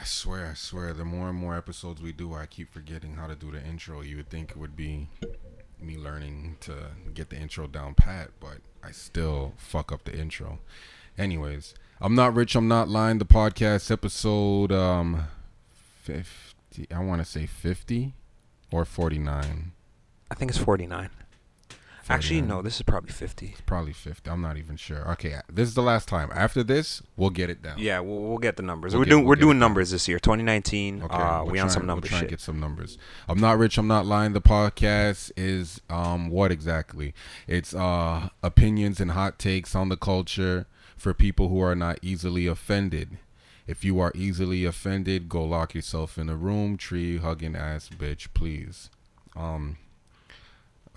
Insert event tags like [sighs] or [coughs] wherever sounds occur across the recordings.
I swear, I swear, the more and more episodes we do, I keep forgetting how to do the intro. You would think it would be me learning to get the intro down pat, but I still fuck up the intro. Anyways, I'm not rich, I'm not lying. The podcast episode um 50, I want to say 50 or 49. I think it's 49. Actually, no, this is probably 50. It's probably 50. I'm not even sure. Okay, this is the last time. After this, we'll get it down. Yeah, we'll, we'll get the numbers. We'll we're get- doing we'll we're doing numbers this year. 2019. Okay, uh, we on some numbers We'll try and shit. get some numbers. I'm not rich. I'm not lying. The podcast is um what exactly? It's uh opinions and hot takes on the culture for people who are not easily offended. If you are easily offended, go lock yourself in a room. Tree hugging ass bitch, please. Um.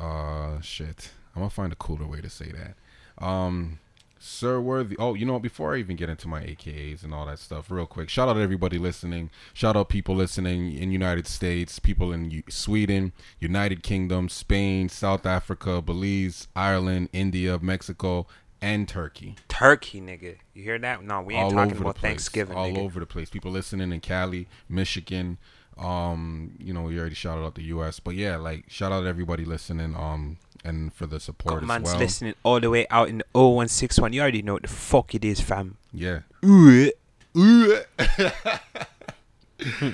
Uh, shit. I'm gonna find a cooler way to say that. Um. Sir Worthy. Oh, you know? Before I even get into my AKAs and all that stuff, real quick, shout out to everybody listening. Shout out people listening in United States, people in U- Sweden, United Kingdom, Spain, South Africa, Belize, Ireland, India, Mexico, and Turkey. Turkey, nigga. You hear that? No, we ain't all talking about. Thanksgiving, All nigga. over the place. People listening in Cali, Michigan. Um, you know, we already shouted out the U.S., but yeah, like shout out to everybody listening. Um, and for the support Got man's well. listening all the way out in the 0161. You already know what the fuck it is, fam. Yeah. [laughs] Ooh.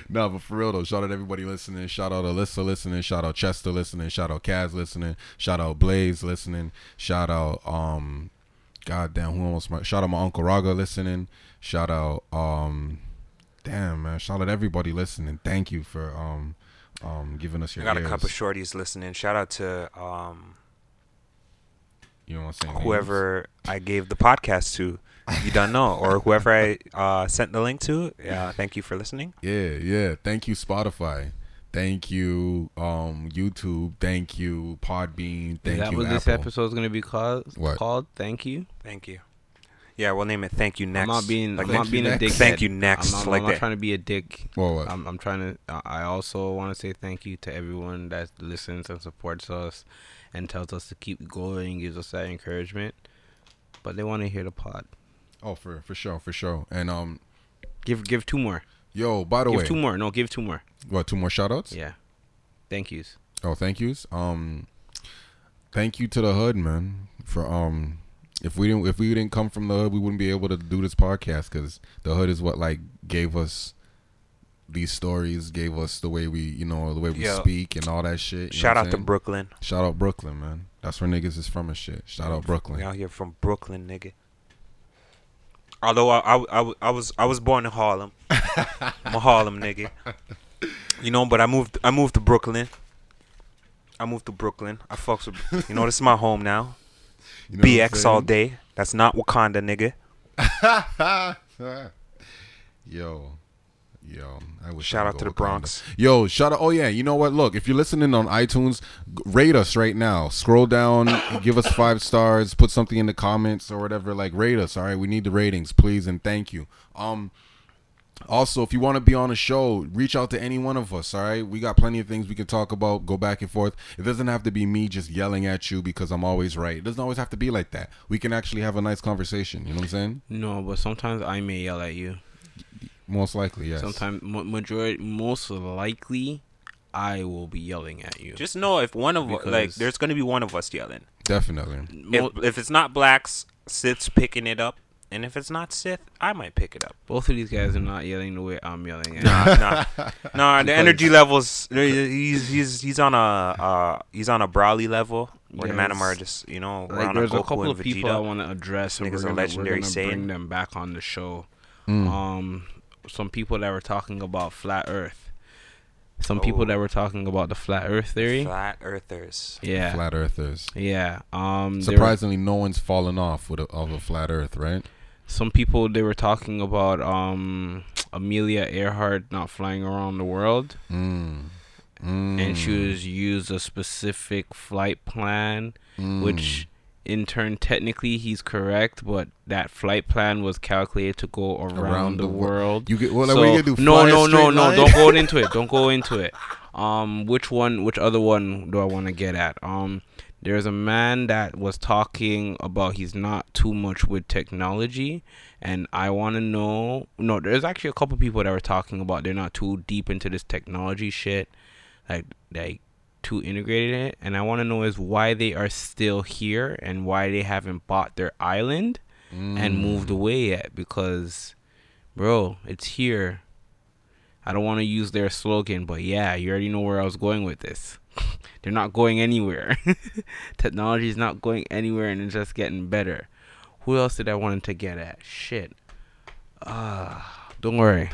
no, but for real though, shout out everybody listening. Shout out Alyssa listening. Shout out Chester listening. Shout out Kaz listening. Shout out Blaze listening. Shout out um, goddamn who almost my shout out my uncle Raga listening. Shout out um, damn man, shout out everybody listening. Thank you for um, um, giving us I your. got a ears. couple shorties listening. Shout out to um You know what I'm saying? whoever I gave the podcast to. You don't know, or whoever I uh, sent the link to. Yeah, thank you for listening. Yeah, yeah. Thank you, Spotify. Thank you, um, YouTube. Thank you, Podbean. Thank Is that you, what Apple. this episode is gonna be called? What? Called? Thank you. Thank you. Yeah, we'll name it. Thank you next. I'm not being. Like I'm not being a next. dick. Thank you next. I'm not, like I'm not trying to be a dick. Well, what? I'm, I'm trying to. I- I also want to say thank you to everyone that listens and supports us, and tells us to keep going, gives us that encouragement. But they want to hear the pod. Oh, for for sure, for sure. And um, Give give two more. yo, by the Give way, two more. No, give two more. what? Two more shout outs? Yeah. Thank yous. Oh, thank yous. Um, thank you to the hood, man. For um, if we didn't if we didn't come from the hood, we wouldn't be able to do this podcast because the hood is what like gave us these stories, gave us the way we you know the way we Yo. speak and all that shit. Shout out to? Brooklyn. Shout out Brooklyn, man. That's where niggas is from and shit. Shout out We Brooklyn. out here from Brooklyn, nigga. Although I, I, I, I was I was born in Harlem. I'm a Harlem nigga. You know, but I moved I moved to Brooklyn. I moved to Brooklyn. I fucks with you know this is my home now. You know BX all day. That's not Wakanda, nigga. [laughs] Yo, yo, I wish Shout I out to the Wakanda. Bronx. Yo, shout out. Oh yeah, you know what? Look, if you're listening on iTunes, rate us right now. Scroll down, [coughs] give us five stars, put something in the comments or whatever. Like rate us. All right, we need the ratings, please, and thank you. Um. Also, if you want to be on a show, reach out to any one of us. All right, we got plenty of things we can talk about. Go back and forth. It doesn't have to be me just yelling at you because I'm always right. It doesn't always have to be like that. We can actually have a nice conversation. You know what I'm saying? No, but sometimes I may yell at you. Most likely, yes. Sometimes, majority, most likely, I will be yelling at you. Just know if one of like there's gonna be one of us yelling. Definitely. If, if it's not blacks, Sith's picking it up, and if it's not Sith, I might pick it up. both of these guys are not yelling the way I'm yelling at. Nah, nah, [laughs] nah. The energy levels. He's he's he's on a uh he's on a Brawly level where the Yes. Manamar just you know Like around there's a a couple and of people I want to address, and Niggas we're gonna, legendary we're gonna bring them back on the show. Mm. Um, some people that were talking about flat Earth. Some people Oh. that were talking about the flat Earth theory. Flat Earthers. Yeah, Flat Earthers. yeah. Um, they were- Surprisingly, no one's fallen off with a, of a flat Earth, right? Some people they were talking about um Amelia Earhart not flying around the world, Mm. Mm. and she was used a specific flight plan, Mm. which in turn technically he's correct, but that flight plan was calculated to go around, Around the, the world. you get well. Like, So- what you gonna do? no, no, no, no! Don't go into it. [laughs] Don't go into it. Um, which one? Which other one do I want to get at? Um, there's a man that was talking about he's not too much with technology and i want to know no there's actually a couple people that were talking about they're not too deep into this technology shit like like too integrated in it and i want to know is why they are still here and why they haven't bought their island and moved mm. away yet because bro it's here. I don't want to use their slogan but yeah you already know where i was going with this [laughs] they're not going anywhere. [laughs] Technology is not going anywhere and it's just getting better. Who else did i want to get at? Shit. Ah don't worry.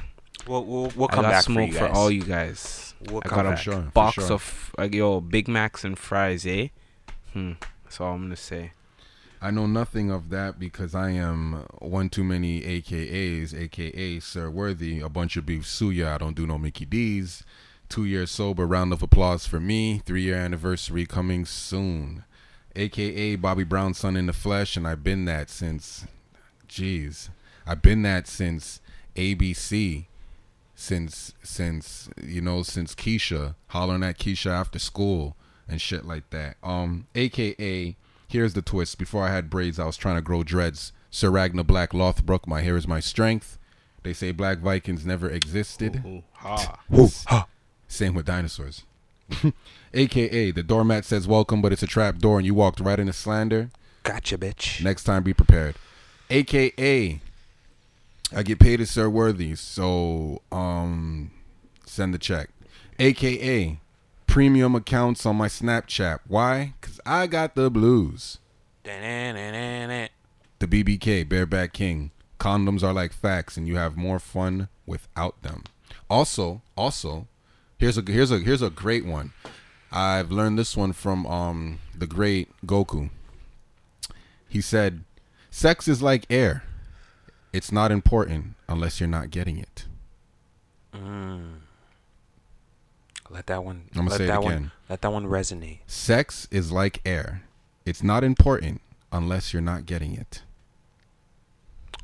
We'll, we'll, we'll i come got back for, smoke you for, all you guys. We'll i come got a sure, box sure. of like yo big macs and fries eh? Hmm that's all i'm gonna say. I know nothing of that because I am one too many AKAs, aka Sir Worthy, a bunch of beef suya. I don't do no Mickey D's. Two years sober. Round of applause for me. Three year anniversary coming soon. AKA Bobby Brown's son in the flesh, and I've been that since. Jeez, I've been that since ABC. Since since you know since Keisha hollering at Keisha after school and shit like that. Um, AKA Here's the twist. Before I had braids, I was trying to grow dreads. Sir Ragnar Black Lothbrok, my hair is my strength. They say black Vikings never existed. Ooh, ha. Same with dinosaurs. [laughs] AKA, the doormat says welcome, but it's a trap door and you walked right into slander. Gotcha, bitch. Next time, be prepared. AKA, I get paid as Sir Worthy, so um, send the check. AKA, premium accounts on my Snapchat. Why? Because I got the blues. Da-na-na-na-na. The BBK, Bareback King. Condoms are like facts, and you have more fun without them. Also, also, here's a here's a here's a great one. I've learned this one from um the great Goku. He said, "Sex is like air. It's not important unless you're not getting it." Mm. Let that one. I'ma let say it that one. again. Let that one resonate. Sex is like air. It's not important unless you're not getting it.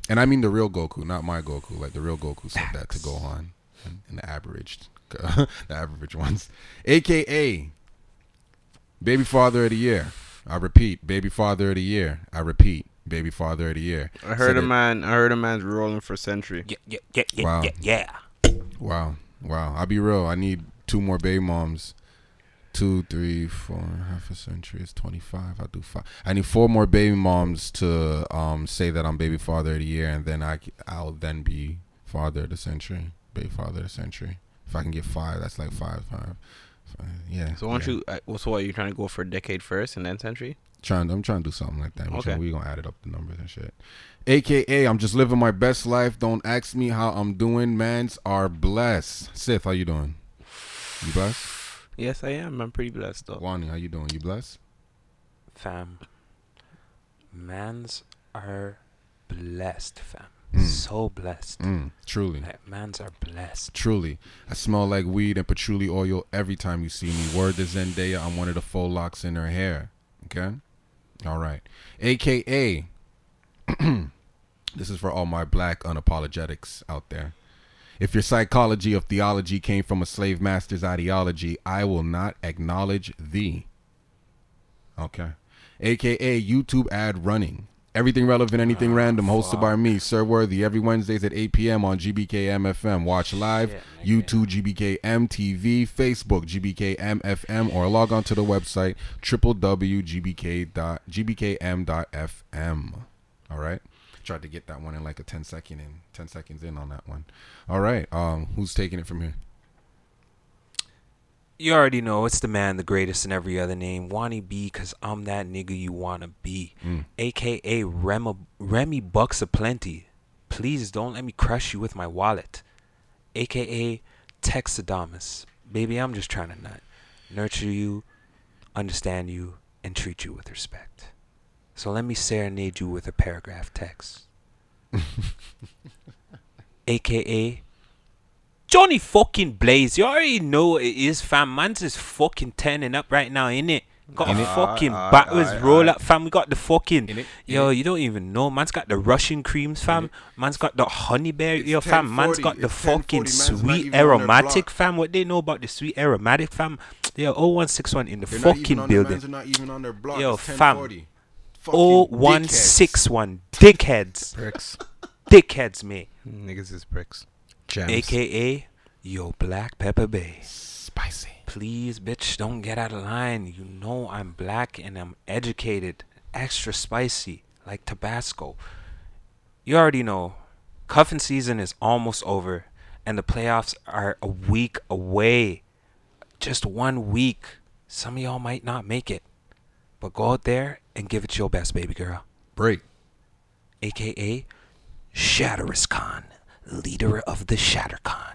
And I mean the real Goku, not my Goku. Like the real Goku said that to Gohan and, and the averaged, [laughs] the average ones. AKA, baby father of the year. I repeat, baby father of the year. I repeat, baby father of the year. I heard Said a it- man. I heard a man's rolling for century. Yeah, yeah, yeah, yeah, Wow. yeah, yeah. Wow, wow. I'll be real. I need two more baby moms. Two, three, four, half a century is twenty five. I'll do five. I need four more baby moms to um say that I'm baby father of the year, and then I I'll then be father of the century, baby father of the century. If I can get five, that's like five, five. five yeah. So why don't yeah. you? Uh, well, so what? You're trying to go for a decade first and then century? trying? I'm trying to do something like that. We Okay. trying- we gonna add it up the numbers and shit. AKA, I'm just living my best life. Don't ask me how I'm doing. Mans are blessed. Sith, how you doing? You blessed? Yes, I am. I'm pretty blessed though. Wani, how you doing? You blessed? Fam. Mans are blessed, fam. Mm. So blessed. Mm, truly, Like, mans are blessed. truly. I smell like weed and patchouli oil every time you see me. Word to Zendaya, I'm one of the faux locks in her hair. Okay? All right. AKA, [clears throat] this is for all my black unapologetics out there. If your psychology of theology came from a slave master's ideology, I will not acknowledge thee. Okay. AKA YouTube ad running. Everything relevant, anything Ah, random, hosted by me, Sir Worthy, every Wednesdays at 8 p.m. on GBKM FM. Watch live, Shit. YouTube GBKM TV, Facebook GBKM FM, or log on to the website www.gbk.gbkm.fm. All right. Tried to get that one in like a 10 second in, 10 seconds in on that one. All right. Um, who's taking it from here? You already know it's the man, the greatest in every other name. Wani B, cause I'm that nigga you wanna be. Mm. AKA Rema, Remy Bucks plenty Please don't let me crush you with my wallet. AKA Texadamus. Baby, I'm just trying to nut. Nurture you, understand you, and treat you with respect. So let me serenade you with a paragraph text. [laughs] AKA Johnny fucking Blaze. You already know what it is, fam. Man's just fucking turning up right now, innit? Got a fucking Aye, backwards aye, roll aye. up, fam. We got the fucking. Yo, you don't even know. Man's got the Russian creams, fam. Man's got the honey bear. It's Yo, fam. Man's got the fucking sweet even on their aromatic, fam. What they know about the sweet aromatic, fam? Yo, 0161 in the They're fucking on building. not even on their block. Yo, it's fam. 1040. Fucking dickheads. 0161 dickheads. Bricks. [laughs] Dickheads, mate. Niggas is bricks. Gems. AKA, yo, Black Pepper Bay. Spicy. Please, bitch, don't get out of line. You know I'm black and I'm educated. Extra spicy, like Tabasco. You already know. Cuffing season is almost over, and the playoffs are a week away. Just one week. Some of y'all might not make it. But go out there and give it your best, baby girl. Break. AKA Shatterus Khan, leader of the ShatterCon.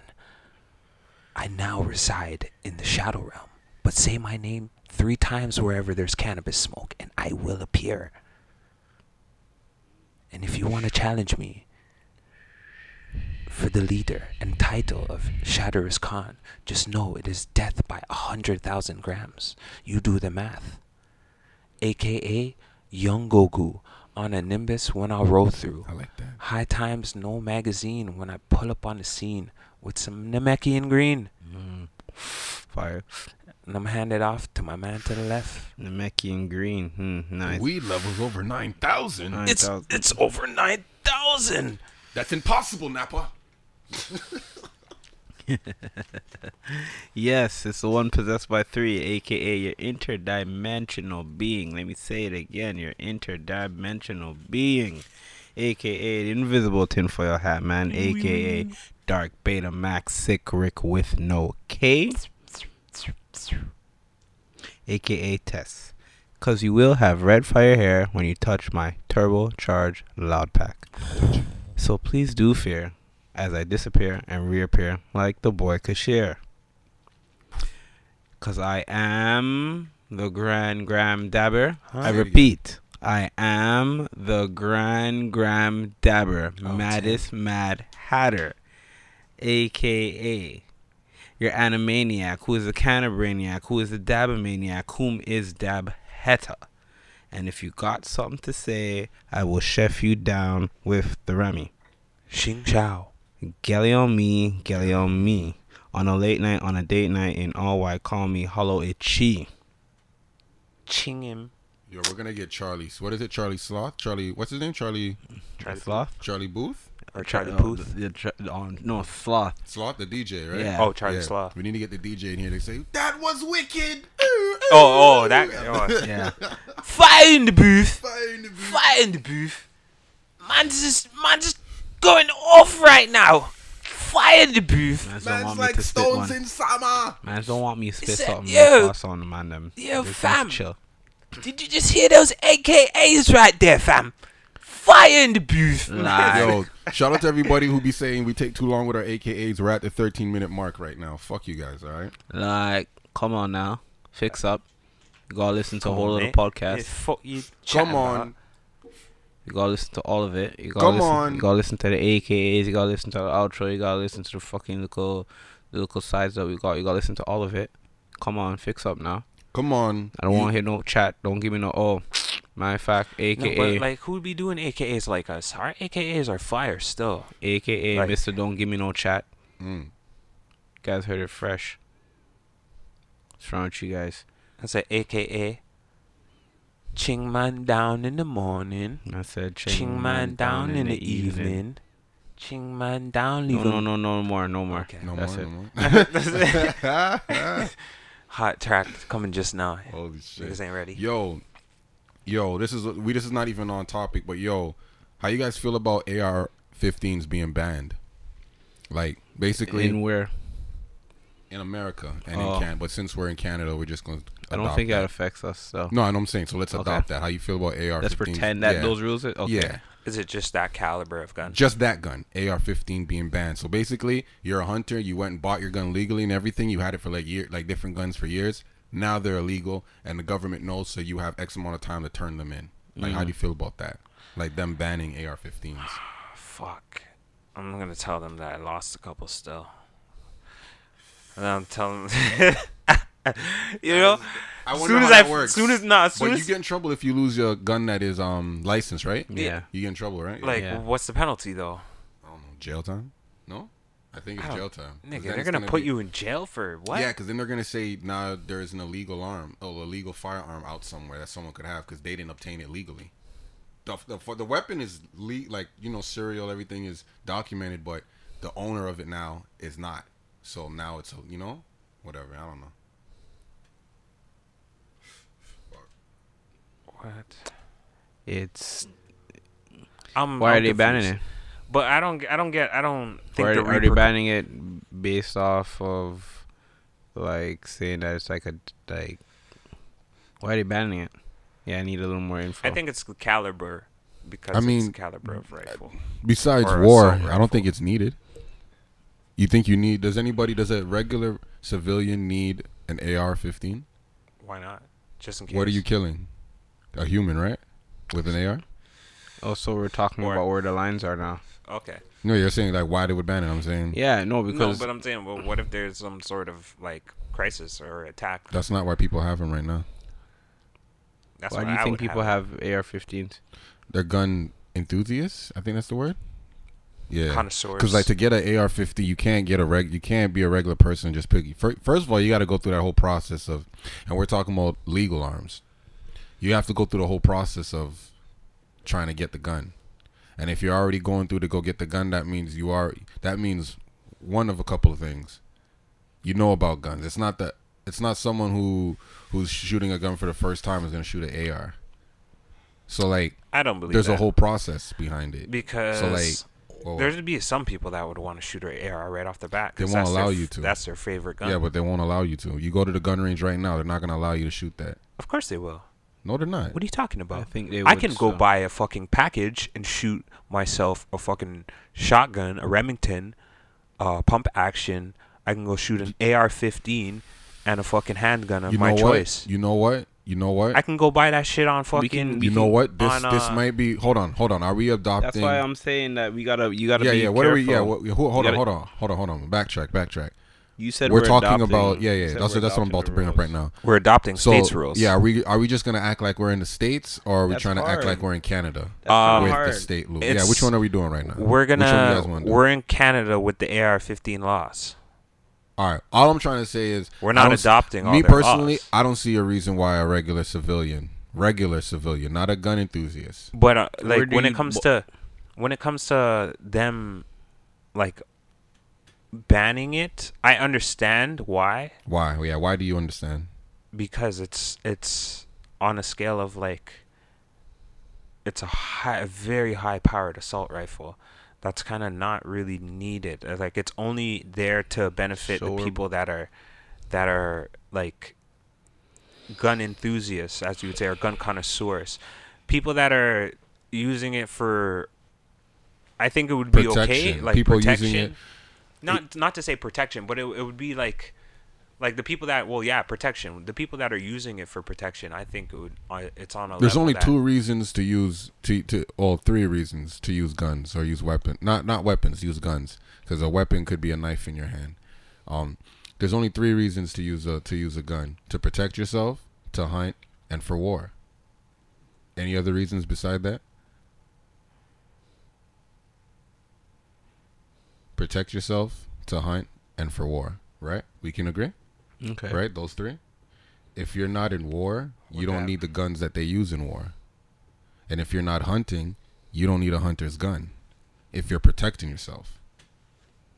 I now reside in the Shadow Realm, but say my name three times wherever there's cannabis smoke, and I will appear. And if you want to challenge me for the leader and title of Shatterus Khan, just know it is death by a hundred thousand grams. You do the math. AKA Young Goku on a Nimbus when I roll through. I like that. High Times No Magazine when I pull up on the scene with some Namekian green. Fire. And I'm handed off to my man to the left. Namekian green. Hmm, nice. Weed levels over 9,000. Nine It's thousand. it's over nine thousand. That's impossible, Nappa. [laughs] [laughs] Yes, it's the one possessed by three, aka your interdimensional being. Let me say it again, your interdimensional being, aka the invisible tinfoil hat man, aka Dark Beta Max Sick Rick with no K, aka Tess. Cause you will have red fire hair when you touch my turbocharged loud pack. So please do fear as I disappear and reappear like the boy Kashir. Cause I am the Grand Gram Dabber. I Say it again. repeat, I am the Grand Gram Dabber, Oh, Maddest Mad Hatter, aka your Animaniac, who is a Canabraniac, who is a Dabbermaniac, whom is Dab Heta. And if you got something to say, I will chef you down with the Remy. Xing Shao. Gelly on me, gelly on me. On a late night, on a date night, in all white, call me Hollow Itchy. Ching him. Yo, we're gonna get Charlie. What is it? Charlie Sloth? Charlie, what's his name? Charlie. Charlie Sloth? Charlie Booth. Or Charlie Puth. the- the tr- oh, no, Sloth. Sloth, the DJ, right? Yeah. Oh, Charlie Yeah. Sloth. We need to get the DJ in here to say that was wicked. Oh, oh, that. Oh. [laughs] Yeah. Fire in the booth. Fine, the beat. Fire in the booth. Man's just, man's just going off right now. Fire in the booth. Mans don't Man's want me like to spit stones one. in summer. Mans don't want me to spit Is that something you? real fast on the man them. Yo, Just fam. Chill. Did you just hear those AKAs right there, fam? Fire in the booth. Lie. [laughs] Yo, shout out to everybody who be saying we take too long with our AKAs. We're at the 13 minute mark right now. Fuck you guys, all right? Like, come on now. Fix up. You gotta listen to a whole other little podcast. Yeah, fuck you Come on. about. You gotta listen to all of it. You gotta Come listen, on. You gotta listen to the AKAs. You gotta listen to the outro. You gotta listen to the fucking little, little sides that we got. You gotta listen to all of it. Come on, fix up now. Come on. I don't want to hear no chat. Don't give me no oh. Matter of fact, No, AKA, but like, who would be doing AKAs like us? Our AKAs are fire still. AKA, like- Mister, don't give me no chat. Mm. Guys heard it fresh. What's wrong with you guys? I said AKA. Ching man down in the morning. I said Ching, man down, in the evening. Ching man down. Leave No, no, no, no more, no more. Okay. No That's more, it. no more. [laughs] [laughs] Hot track coming just now. Holy shit. Niggas ain't ready. Yo, yo, this is we. This is not even on topic, but yo, how you guys feel about AR-15s being banned? Like basically In in. America and Oh. in Canada, but since we're in Canada, we're just going to. I don't think that affects us though. No, I know I'm saying. So let's Okay. adopt that. How you feel about AR-15s? Let's pretend that Yeah. those rules. Are, okay. Yeah, Is it just that caliber of gun? just that gun, AR-15 being banned. So basically, you're a hunter. You went and bought your gun legally and everything. You had it for like year, like different guns for years. Now they're illegal, and the government knows, so you have X amount of time to turn them in. Like, how do you mm. feel about that? Like them banning AR-15s. [sighs] Fuck. I'm gonna tell them that I lost a couple still. And I'm telling [laughs] you know, I as wonder soon how as that I, works. soon as nah, as soon But you get in trouble if you lose your gun that is um licensed, right? Yeah. You get in trouble, right? like, Yeah. what's the penalty though? I don't know, jail time. No. I think it's don't- jail time. Nigga, they're it's gonna, put be- you in jail for what? Yeah, because then they're gonna say, "Nah, there's an illegal arm, oh, illegal firearm out somewhere that someone could have because they didn't obtain it legally." The the, for the weapon is le- like you know serial, everything is documented, but the owner of it now is not. So now it's you know whatever. I don't know. What? It's I'm, why I'm are they banning it? But I don't. I don't get. I don't think Why the are, are they banning it based off of like saying that it's like a like? Why are they banning it? Yeah, I need a little more info. I think it's the caliber because I mean, the caliber of rifle. Besides war, I don't think it's needed. You think you need? Does anybody? Does a regular civilian need an AR-15? Why not? Just in case. What are you killing? A human, right? With an AR? also oh, we're talking Or- about where the lines are now. Okay. No, you're saying like why they would ban it. I'm saying Yeah, no, because. No, because but I'm saying, well, what if there's some sort of like crisis or attack? that's not why people have them right now. That's why what do you I think people have. have AR-15s? They're gun enthusiasts. I think that's the word. Yeah. connoisseurs. Because like to get an AR-50, you can't get a reg. You can't be a regular person and just pick. First of all, you got to go through that whole process of, and we're talking about legal arms. You have to go through the whole process of trying to get the gun, and if you're already going through to go get the gun, that means you are. That means one of a couple of things. You know about guns. It's not that. It's not someone who who's shooting a gun for the first time is going to shoot an AR. So like, I don't believe there's that a whole process behind it. because so like, well, there'd be some people that would want to shoot an AR right off the bat. They won't that's their allow you to. That's their favorite gun. Yeah, but they won't allow you to. You go to the gun range right now, they're not going to allow you to shoot that. of course they will. No, they're not. What are you talking I about? think they I would can go so. buy a fucking package and shoot myself a fucking shotgun, a Remington, uh, pump action. I can go shoot an AR-15 and a fucking handgun of You my know choice. You know what? You know what? I can go buy that shit on fucking. can- you know what? This on, this uh, might be. Hold on, hold on. Are we adopting? That's why I'm saying that we gotta, you gotta yeah, be yeah. What are we? Yeah. careful. What, hold, hold You on, gotta- hold on, hold on, hold on. Backtrack, backtrack. You said we're, we're, talking adopting- about. Yeah, yeah. That's we're that's what I'm about to bring the up right now. We're adopting So states rules. yeah, are we are we just gonna act like we're in the states, or are we That's trying to act like we're in Canada That's not Um, with hard. the state law? Yeah, which one are we doing right now? We're Which one you gonna. guys wanna do? We're in Canada with the AR-15 laws. All right. All I'm trying to say is We're not don't adopting all Me their personally, laws. I don't see a reason why a regular civilian, regular civilian, not a gun enthusiast. But uh, like when you it comes bo- to when it comes to them like banning it, I understand why Why? Yeah. Why do you understand? because it's it's on a scale of like it's a high a very high powered assault rifle that's kind of not really needed. Uh, like it's only there to benefit So the people that are that are like gun enthusiasts as you would say or gun connoisseurs. People that are using it for i think it would be okay like People using protection. it- not not to say protection but it, it would be like like the people that well yeah protection the people that are using it for protection i think it would uh, it's on a There's only that- two reasons to use to to or three reasons to use guns or use weapon. Not not weapons. Use guns because a weapon could be a knife in your hand. Um, there's only three reasons to use a to use a gun: to protect yourself, to hunt, and for war. Any other reasons beside that? Protect yourself, to hunt, and for war. Right? We can agree. Okay. Right? Those three. If you're not in war, you What don't hap- need the guns that they use in war. And if you're not hunting, you don't need a hunter's gun. If you're protecting yourself.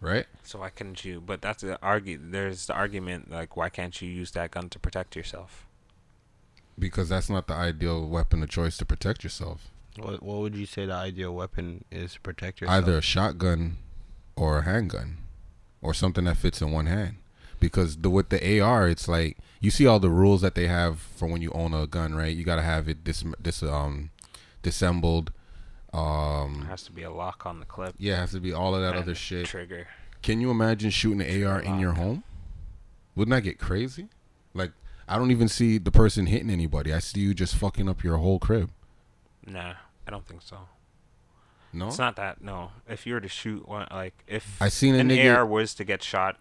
Right? so why couldn't you but that's the argue there's the argument like why can't you use that gun to protect yourself Because that's not the ideal weapon of choice to protect yourself. What, what would you say the ideal weapon is to protect yourself? Either a shotgun or a handgun. Or something that fits in one hand. Because the with the AR, it's like you see all the rules that they have for when you own a gun, right? You gotta have it dis, dis um disassembled. There Um has to be a lock on the clip yeah, it has to be all of that other shit. trigger Can you imagine shooting an AR in your home? Wouldn't that get crazy? Like, I don't even see the person hitting anybody. I see you just fucking up your whole crib. nah i don't think so No, It's not that. No, if you were to shoot one, like if I seen a an nigga- AR was to get shot,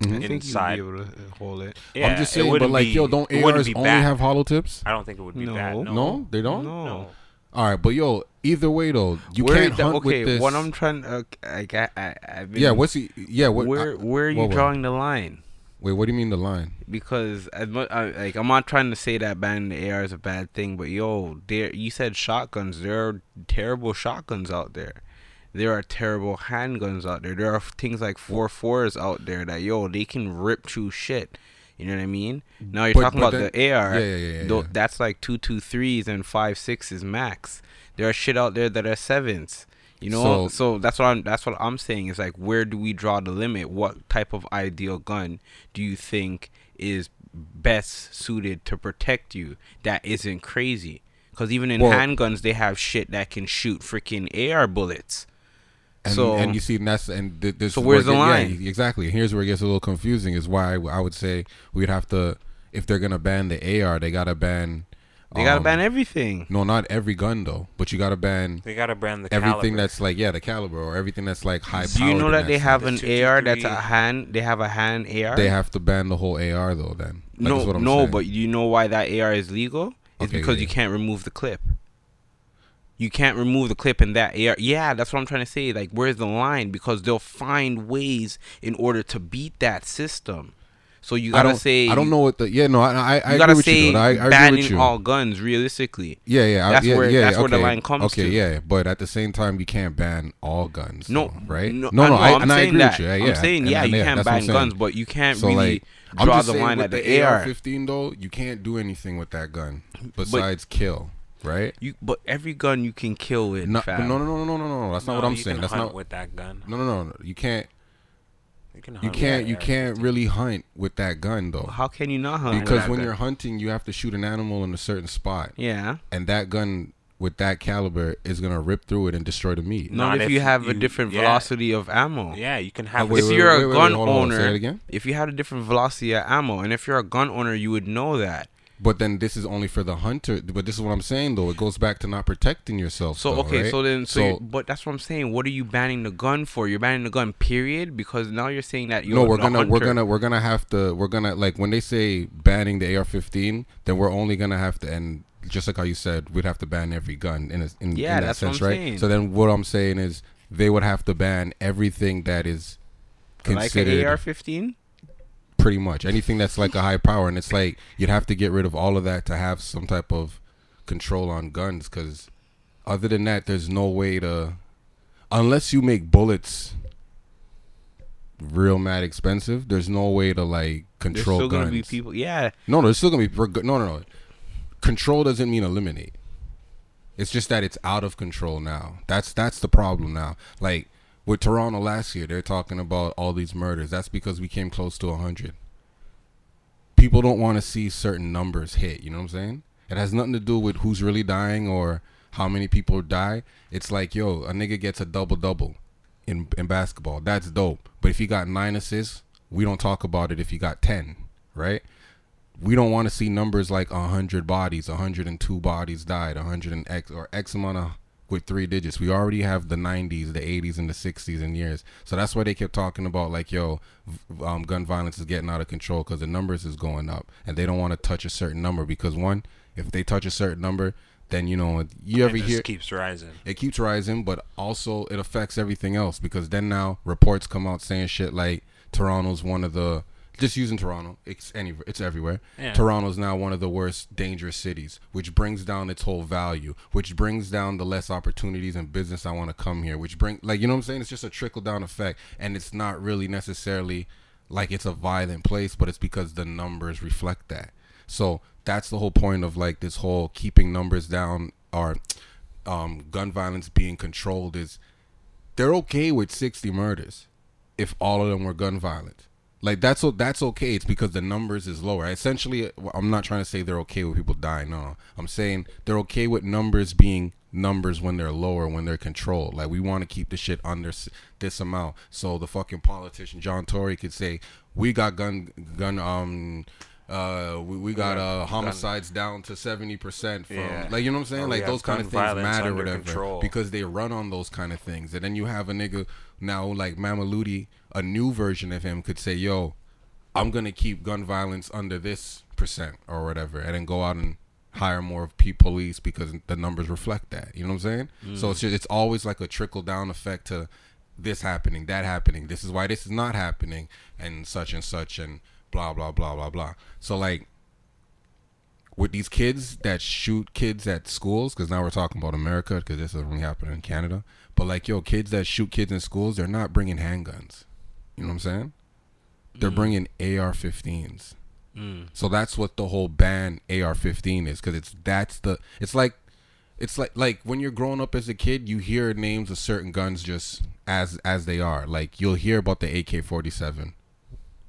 Mhm. I think inside. you'd be able to uh, hold it. yeah, I'm just saying, but like, be- yo, don't it wouldn't ARs only bad. have hollow tips? I don't think it would be No. bad. No, No, they don't. No. no. All right, but yo, either way though, you Where can't the- hunt okay, with this. what I'm trying, uh, I, I, I, I've been, yeah, what's he? Yeah, what? where, I- where are you what- what? drawing the line? Wait, what do you mean the line? Because as much, I, like, I'm not trying to say that banning the AR is a bad thing, but yo, there, you said shotguns. There are terrible shotguns out there. There are terrible handguns out there. There are things like four fours out there that yo, they can rip through shit. You know what I mean? Now you're But- talking but about then- the AR. Yeah, yeah, yeah. That's like two two threes and five sixes max. There are shit out there that are sevens. You know, So- so, that's what I'm. That's what I'm saying. Is like, where do we draw the limit? What type of ideal gun do you think is best suited to protect you? That isn't crazy. Because even in Well- handguns, they have shit that can shoot freaking AR bullets. And, so and you see, and that's and th- this. So is where where's it the get- line? Yeah, exactly. Here's where it gets a little confusing. Is why I would say we'd have to, if they're gonna ban the AR, they gotta ban. they gotta um, ban everything. No, not every gun though, but you gotta ban They gotta brand the everything caliber. that's like yeah, the caliber or everything that's like high. Do you know that they have an 223 AR that's a hand? They have a hand AR. They have to ban the whole AR though. Then Like, no, what I'm no, saying. but you know why that AR is legal? It's Okay, because yeah, you can't remove the clip. You can't remove the clip in that AR. Yeah, that's what I'm trying to say. Like, where's the line? Because they'll find ways in order to beat that system. So you gotta don't say. I don't know what the yeah no I I, I You agree gotta with say you. I, I agree banning with you. all guns. Realistically, Yeah, yeah, That's yeah, where- yeah, that's where the line comes Okay, to. yeah, but at the same time, you can't ban all guns. no, though, right? No, no, I know, I, I saying agree that. with you. Yeah, I'm yeah. saying yeah, you can't that's what I'm ban guns, but you can't So really like, I'm draw just the line with at the, the AR-15 though, you can't do anything with that gun besides kill, right? You, but every gun you can kill with. No, fam. no, no, no, no, no, no, no. That's not what I'm you saying. can That's hunt not. with that gun. No, no, no, no. You can't. You can. You hunt with can't. You can't really hunt with that gun though, How can you not hunt? because that when gun? you're hunting, you have to shoot an animal in a certain spot, yeah. and that gun with that caliber is gonna rip through it and destroy the meat. Not, Not if, if you have a different yeah. velocity of ammo. Yeah, you can Oh, have. wait, if wait, you're wait, a wait, wait, gun hold on, hold on. Say owner, again. if you had a different velocity of ammo, and if you're a gun owner, you would know that. But then this is only for the hunter. But this is what I'm saying though. It goes back to not protecting yourself. So though, okay, right? so then, so, So- you- but that's what I'm saying. What are you banning the gun for? You're banning the gun, period, because now you're saying that you're no, we're gonna we're gonna we're gonna have to we're gonna like when they say banning the AR-15, then we're only gonna have to and just like how you said, we'd have to ban every gun in a, in, Yeah, in that that's what sense, I'm right? saying. So then what I'm saying is they would have to ban everything that is like considered an AR-15. Pretty much anything that's like a high power, and it's like you'd have to get rid of all of that to have some type of control on guns, because other than that, there's no way to unless you make bullets real mad expensive. There's no way to like control. There's still guns. gonna be people. Yeah, No, no, there's still gonna be no, no, no. Control doesn't mean eliminate. It's just that it's out of control now. That's that's the problem now. Like with Toronto last year, they're talking about all these murders. That's because we came close to hundred. People don't want to see certain numbers hit. You know what I'm saying? It has nothing to do with who's really dying or how many people die. It's like, yo, a nigga gets a double double in in basketball. That's dope. But if he got nine assists, we don't talk about it if he got ten, right? we don't want to see numbers like 100 bodies 102 bodies died 100 and x or x amount of with three digits we already have the 90s the 80s and the 60s and years so that's why they kept talking about like yo um, gun violence is getting out of control because the numbers is going up and they don't want to touch a certain number because one if they touch a certain number then you know you ever hear it just hear keeps rising. it keeps rising, but also it affects everything else because then now reports come out saying shit like Toronto's one of the just using Toronto, it's any it's everywhere. Yeah. is now one of the worst dangerous cities, which brings down its whole value, which brings down the less opportunities in business I want to come here, which bring like you know what I'm saying? It's just a trickle down effect and it's not really necessarily like it's a violent place, but it's because the numbers reflect that. So that's the whole point of like this whole keeping numbers down or um, gun violence being controlled is they're okay with 60 murders if all of them were gun violent. Like that's o- that's okay. It's because the numbers is lower. Essentially, I'm not trying to say they're okay with people dying. No, I'm saying they're okay with numbers being numbers when they're lower, when they're controlled. Like we want to keep the shit under s- this amount, so the fucking politician John Tory could say we got gun gun um. Uh, we, we got uh gun- homicides down to seventy percent from Yeah. like you know what I'm saying Or like those kind of things matter whatever control. because they run on those kind of things and then you have a nigga now like Mammoliti a new version of him could say yo I'm gonna keep gun violence under this percent or whatever, and then go out and hire more police because the numbers reflect that. You know what I'm saying? Mm. So it's just, it's always like a trickle down effect to this happening, that happening. This is why this is not happening, and such and such, and blah blah blah blah blah. So like with these kids that shoot kids at schools, because now we're talking about America, because this is only happening in Canada. But like, yo, kids that shoot kids in schools, they're not bringing handguns. You know what I'm saying? They're bringing AR-15s. Mm. So that's what the whole ban AR-15 is, because it's that's the it's like it's like like when you're growing up as a kid, you hear names of certain guns just as as they are. Like you'll hear about the AK-47,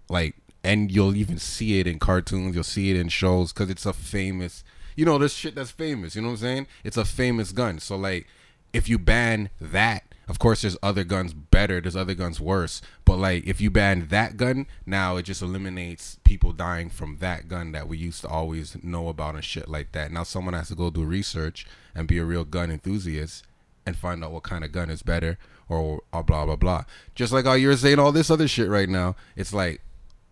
like and you'll even see it in cartoons. You'll see it in shows because it's a famous. You know, this shit that's famous. You know what I'm saying? It's a famous gun. So like, if you ban that, of course, there's other guns better. There's other guns worse. But like, if you ban that gun, now it just eliminates people dying from that gun that we used to always know about and shit like that. Now someone has to go do research and be a real gun enthusiast and find out what kind of gun is better or, or blah blah blah. Just like how you're saying all this other shit right now. It's like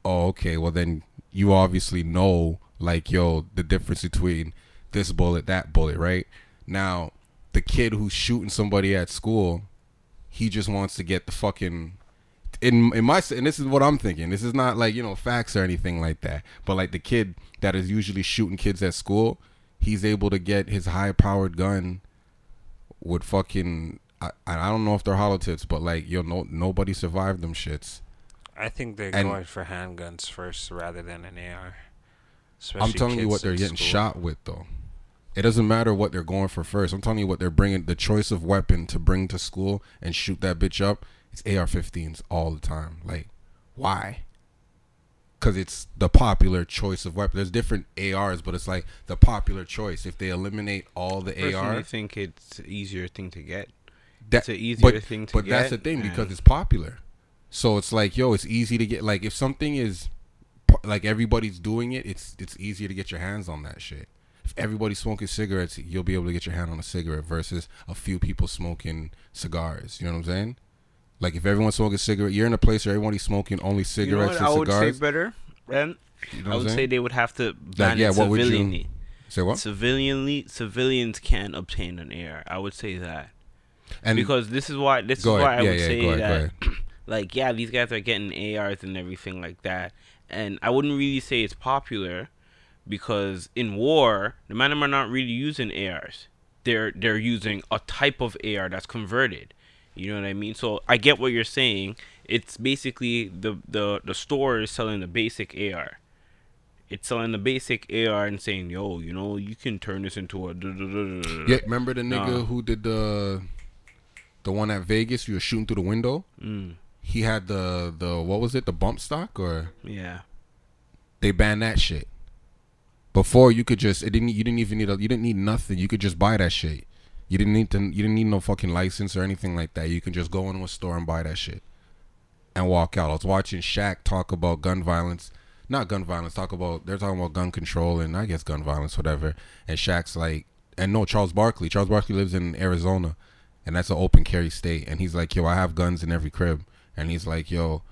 oh okay well then you obviously know like yo the difference between this bullet that bullet right now the kid who's shooting somebody at school he just wants to get the fucking in in my and this is what I'm thinking this is not like you know facts or anything like that but like the kid that is usually shooting kids at school he's able to get his high powered gun with fucking I, I don't know if they're hollow tips but like yo no nobody survived them shits I think they're And- going for handguns first rather than an AR. I'm telling you what they're getting school. shot with though. It doesn't matter what they're going for first. I'm telling you what they're bringing. The choice of weapon to bring to school and shoot that bitch up. It's AR-15s all the time. Like, why? Because it's the popular choice of weapon. There's different ARs, but it's like the popular choice. If they eliminate all the Personally, AR, I think it's an easier thing to get. that, it's an easier but, thing to get. but that's the thing because it's popular. So it's like, yo, it's easy to get. Like, if something is like everybody's doing it, it's it's easier to get your hands on that shit. If everybody's smoking cigarettes, you'll be able to get your hand on a cigarette versus a few people smoking cigars. You know what I'm saying? Like if everyone's smoking cigarette, you're in a place where everybody's smoking only You know cigarettes what I and would say cigars. better? Then You know I would I'm say they would have to ban yeah, it what would you- Say what? Civilianly, civilians can obtain an AR. I would say that And because this is why this is go why. I Yeah, would yeah, say ahead, that [clears throat] like yeah, these guys are getting ARs and everything like that. And I wouldn't really say it's popular because in war, the men are not really using ARs. They're they're using a type of AR that's converted. You know what I mean? So I get what you're saying. It's basically the the the store is selling the basic AR. It's selling the basic AR and saying, "Yo, you know, you can turn this into a." duh, duh, duh, duh, duh." yeah, remember the nigga who did the the one at Vegas? You were shooting through the window. Mm, He had the the what was it? The bump stock or yeah. they banned that shit. Before you could just it didn't you didn't even need a, you didn't need nothing. You could just buy that shit. You didn't need to you didn't need no fucking license or anything like that. You can just go into a store and buy that shit and walk out. I was watching Shaq talk about gun violence. Not gun violence, talk about they're talking about gun control and I guess gun violence, whatever. And Shaq's like and no, Charles Barkley. Charles Barkley lives in Arizona and that's an open carry state. And he's like, Yo, I have guns in every crib. And he's like, Yo,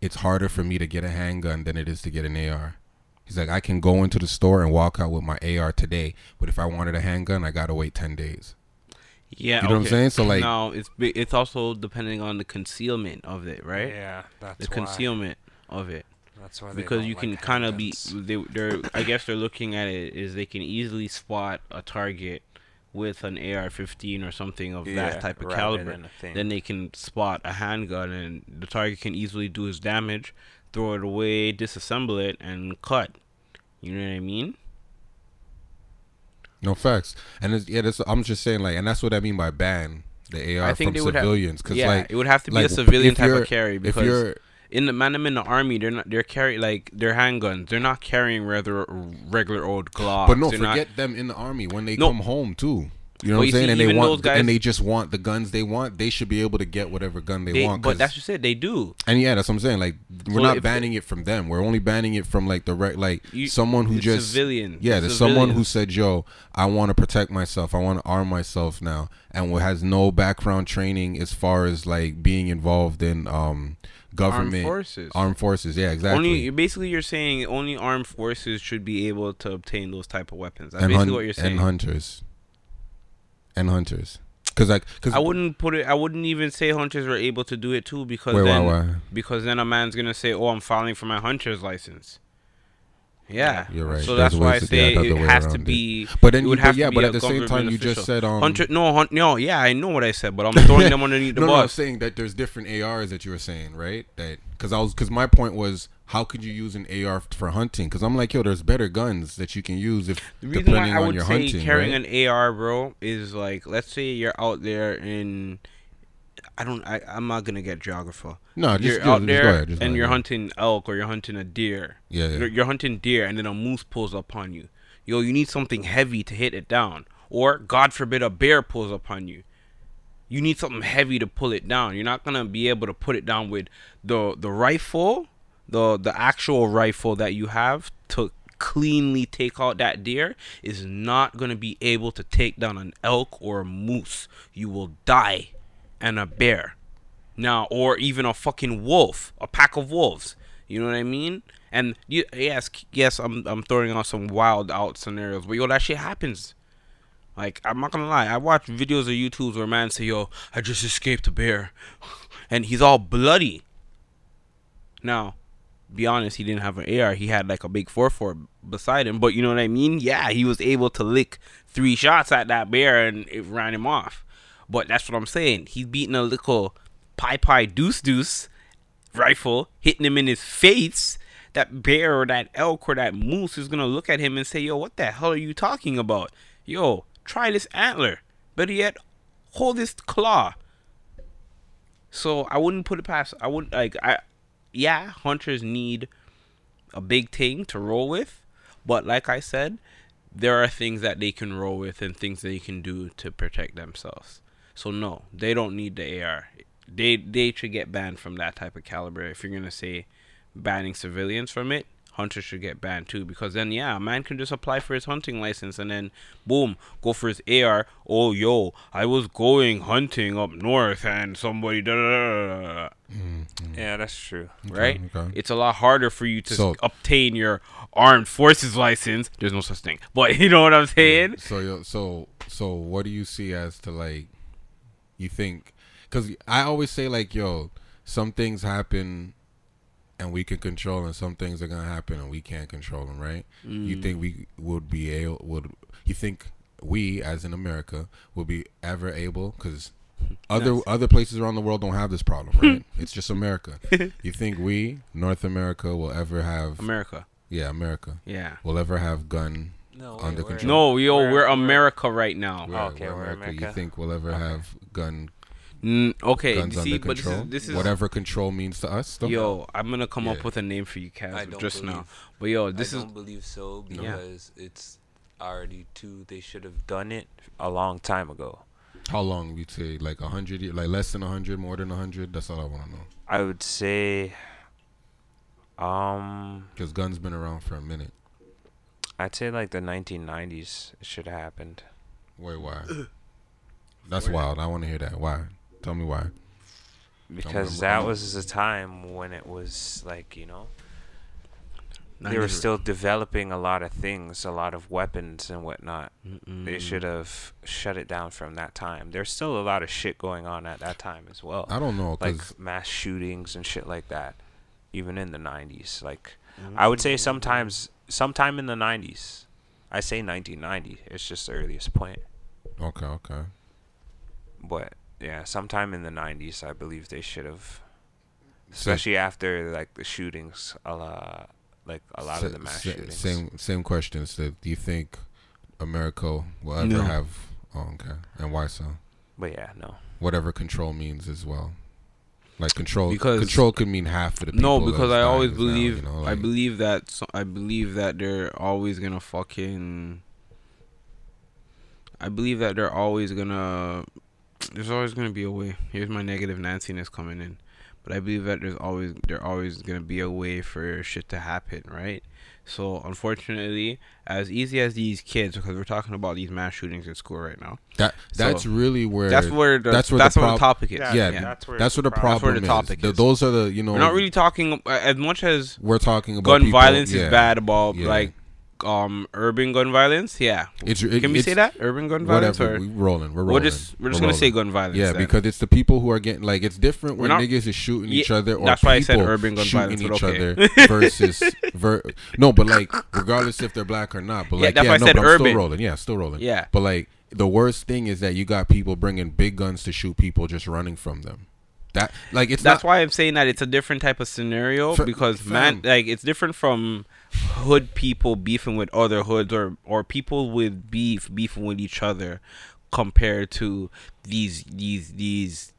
it's harder for me to get a handgun than it is to get an AR. He's like, I can go into the store and walk out with my AR today, but if I wanted a handgun, I gotta wait ten days. Yeah, You know what I'm saying? So, like- no, it's it's also depending on the concealment of it, right? Yeah, that's the why. concealment of it, That's why because don't you can like kind of be handguns. they they're I guess they're looking at it is they can easily spot a target with an AR-15 or something of Yeah, that type of caliber. than a. Then they can spot a handgun, and the target can easily do his damage, throw it away, disassemble it, and cut. You know what I mean? No facts. And it's, yeah, that's, I'm just saying like, and that's what I mean by ban the AR I think from they would have- civilians. Cause yeah, like, it would have to be like, a civilian type of carry if because you're in the man, I'm in the army. They're not. They're carrying like their handguns. They're not carrying regular regular old Glocks. but no, they're forget not, them in the army when they No. come home too. You know Well, what I'm saying? see, and they want, guys- and they just want the guns they want. They should be able to get whatever gun they, They- want. But that's just it. They do. and yeah, that's what I'm saying. Like we're So not banning it from them. We're only banning it from like the right, like You- someone who just civilian. Yeah, there's someone who said, "Yo, I want to protect myself. I want to arm myself now," and who has no background training as far as like being involved in um government armed forces. armed forces. Yeah, exactly. Only basically you're saying only armed forces should be able to obtain those type of weapons. That's and, basically hun- what you're saying. and hunters and hunters, because like because I wouldn't put it. I wouldn't even say hunters were able to do it too because Wait, why, then why? because then a man's gonna say, "Oh, I'm filing for my hunter's license." Yeah, You're right. So There's that's why I say it has to it. be. But then you, would but have to yeah, but at the same time, you official. just said um. Hunter, no, hunt, no, yeah, I know what I said, but I'm [laughs] throwing them underneath the no, no, I'm bus. saying that there's different ARs that you were saying, right? That because I was because my point was how could you use an AR for hunting? Because I'm like, yo, there's better guns that you can use if The reason depending why I on would your say hunting, carrying right? an AR, bro, is like let's say you're out there in. I don't. I, I'm not gonna get geographer. no, just, you're just, out just there go ahead, and ahead, you're yeah. hunting elk or you're hunting a deer. Yeah, yeah. You're, you're hunting deer and then a moose pulls upon you. Yo, you need something heavy to hit it down. Or God forbid a bear pulls upon you. You need something heavy to pull it down. You're not gonna be able to put it down with the the rifle, the the actual rifle that you have to cleanly take out that deer is not gonna be able to take down an elk or a moose. You will die, and a bear. Now or even a fucking wolf a pack of wolves. You know what i mean? And you, yes yes i'm i'm throwing out some wild out scenarios but yo that shit happens. Like i'm not gonna lie i watch videos of youtubes where man say yo i just escaped a bear. [laughs] And he's all bloody. Now be honest he didn't have an ar he had like a big 4-4 beside him. But you know what i mean? Yeah he was able to lick three shots at that bear and it ran him off. But that's what i'm saying. He's beating a little pie pie deuce deuce rifle hitting him in his face. That bear or that elk or that moose is gonna look at him and say yo what the hell are you talking about? Yo try this antler. Better yet hold this claw. So i wouldn't put it past i wouldn't like i yeah hunters need a big thing to roll with but like i said there are things that they can roll with and things that they can do to protect themselves. So no they don't need the ar they they should get banned from that type of caliber if you're gonna say banning civilians from it hunters should get banned too because then yeah a man can just apply for his hunting license and then boom go for his ar oh yo i was going hunting up north and somebody da, da, da, da, da, mm-hmm. Yeah, that's true. right? okay. it's a lot harder for you to So- obtain your armed forces license. There's no such thing. But [laughs] you know what i'm saying? So yo, so so what do you see as to like you think cuz I always say like yo, some things happen and we can control and some things are going to happen and we can't control them, right? You Mm. think we would be able would you think we as in America will be ever able cuz [laughs] other Yes. other places around the world don't have this problem, right? [laughs] it's just America. [laughs] You think we, North America, will ever have america yeah, America yeah will ever have gun No, Under we're- control. no yo We're- we're, we're- america right now where, okay, where we're America, you America. think will ever Okay. have gun Mm, okay guns see under but this control? is, this is Whatever control means to us. Though. Yo, I'm gonna come Yeah. up with a name for you, I Kaz, don't just now. But yo, this I is don't believe so Yeah. because it's already too. They should have done it a long time ago. How long you say? Like a hundred? Like less than a hundred? More than a hundred? That's all I want to know. I would say, um, Because guns been around for a minute. I'd say like the 1990s it should have happened. Wait, why? [coughs] That's wild. I want to hear that. Why? Tell me why. Because I'm- that was the time when it was like, you know, I they were never- still developing a lot of things, a lot of weapons and whatnot. Mm-mm. They should have shut it down from that time. There's still a lot of shit going on at that time as well. I don't know. Like mass shootings and shit like that even in the 90s like i would say sometimes sometime in the 90s i say 1990 it's just the earliest point okay, okay. but yeah sometime in the 90s i believe they should have So- especially after like the shootings a lot like a lot of the mass sa- shootings Same, same question. So, do you think America will ever No. have? Oh, okay. And why so? but yeah no Whatever control means as well. Like control, Because- control could mean half of the people. no, because I always dying now, believe you know, I believe that so, I believe that they're always gonna fucking. I believe that they're always gonna. There's always gonna be a way. Here's my negative Nanciness coming in, but I believe that there's always there always gonna be a way for shit to happen, right? So unfortunately, as easy as these kids, because we're talking about these mass shootings at school right now. That that's So, really where That's where the, that's that's where where, the the, topic is. Yeah, yeah, yeah. that's where that's where the the problem That's where the topic is. Th- is. those are the you know We're not really talking as much as we're talking about gun people- violence yeah. is bad about yeah. like um urban gun violence. Yeah, It's it, can we say that urban gun violence Whatever, or we rolling. We're rolling. we're just we're just gonna say gun violence. Yeah, then. because it's the people who are getting like it's different when not- niggas is shooting Yeah, each other or that's why I said people urban gun shooting violence, each okay. other [laughs] versus ver- no, but like regardless if they're black or not, but Yeah, like yeah, I no, said but I'm urban. still rolling. Yeah, still rolling. Yeah. but like the worst thing is that you got people bringing big guns to shoot people just running from them. That like it's that's not why I'm saying that it's a different type of scenario Fa- because man, like it's different from hood people beefing with other hoods or or people with beef beefing with each other compared to these these these.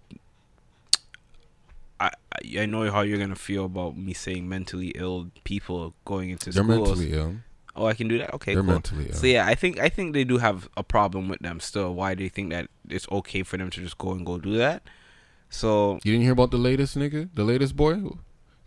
I I know how you're gonna feel about me saying mentally ill people going into they're schools. mentally ill. Oh, I can do that. Okay, they're cool. mentally ill. So yeah, I think I think they do have a problem with them still. Why they think that it's okay for them to just go and go do that? So You didn't hear about the latest nigga, the latest boy,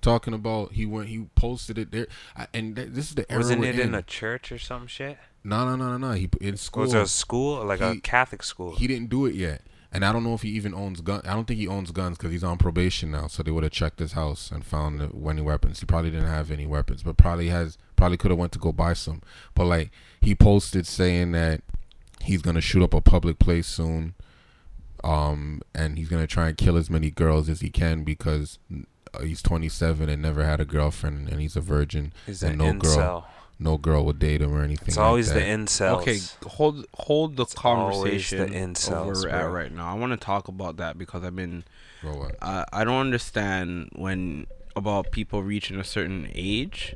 talking about he went he posted it there, I- and th- this is the era Wasn't it in a church or some shit? No, no, no, no, no. He in school. Was it a school, like a Catholic school? He didn't do it yet, and I don't know if he even owns gun. I don't think he owns guns because he's on probation now. So they would have checked his house and found any weapons. He probably didn't have any weapons, but probably has. Probably could have went to go buy some. But like he posted saying that he's gonna shoot up a public place soon, um, and he's gonna try and kill as many girls as he can because Uh, he's 27 and never had a girlfriend, and he's a virgin. He's and an no girl, no girl would date him or anything. It's like always that. the incels. Okay, hold hold the always conversation the of where we're at right now. I want to talk about that because I've been Bro, what? I I don't understand when about people reaching a certain age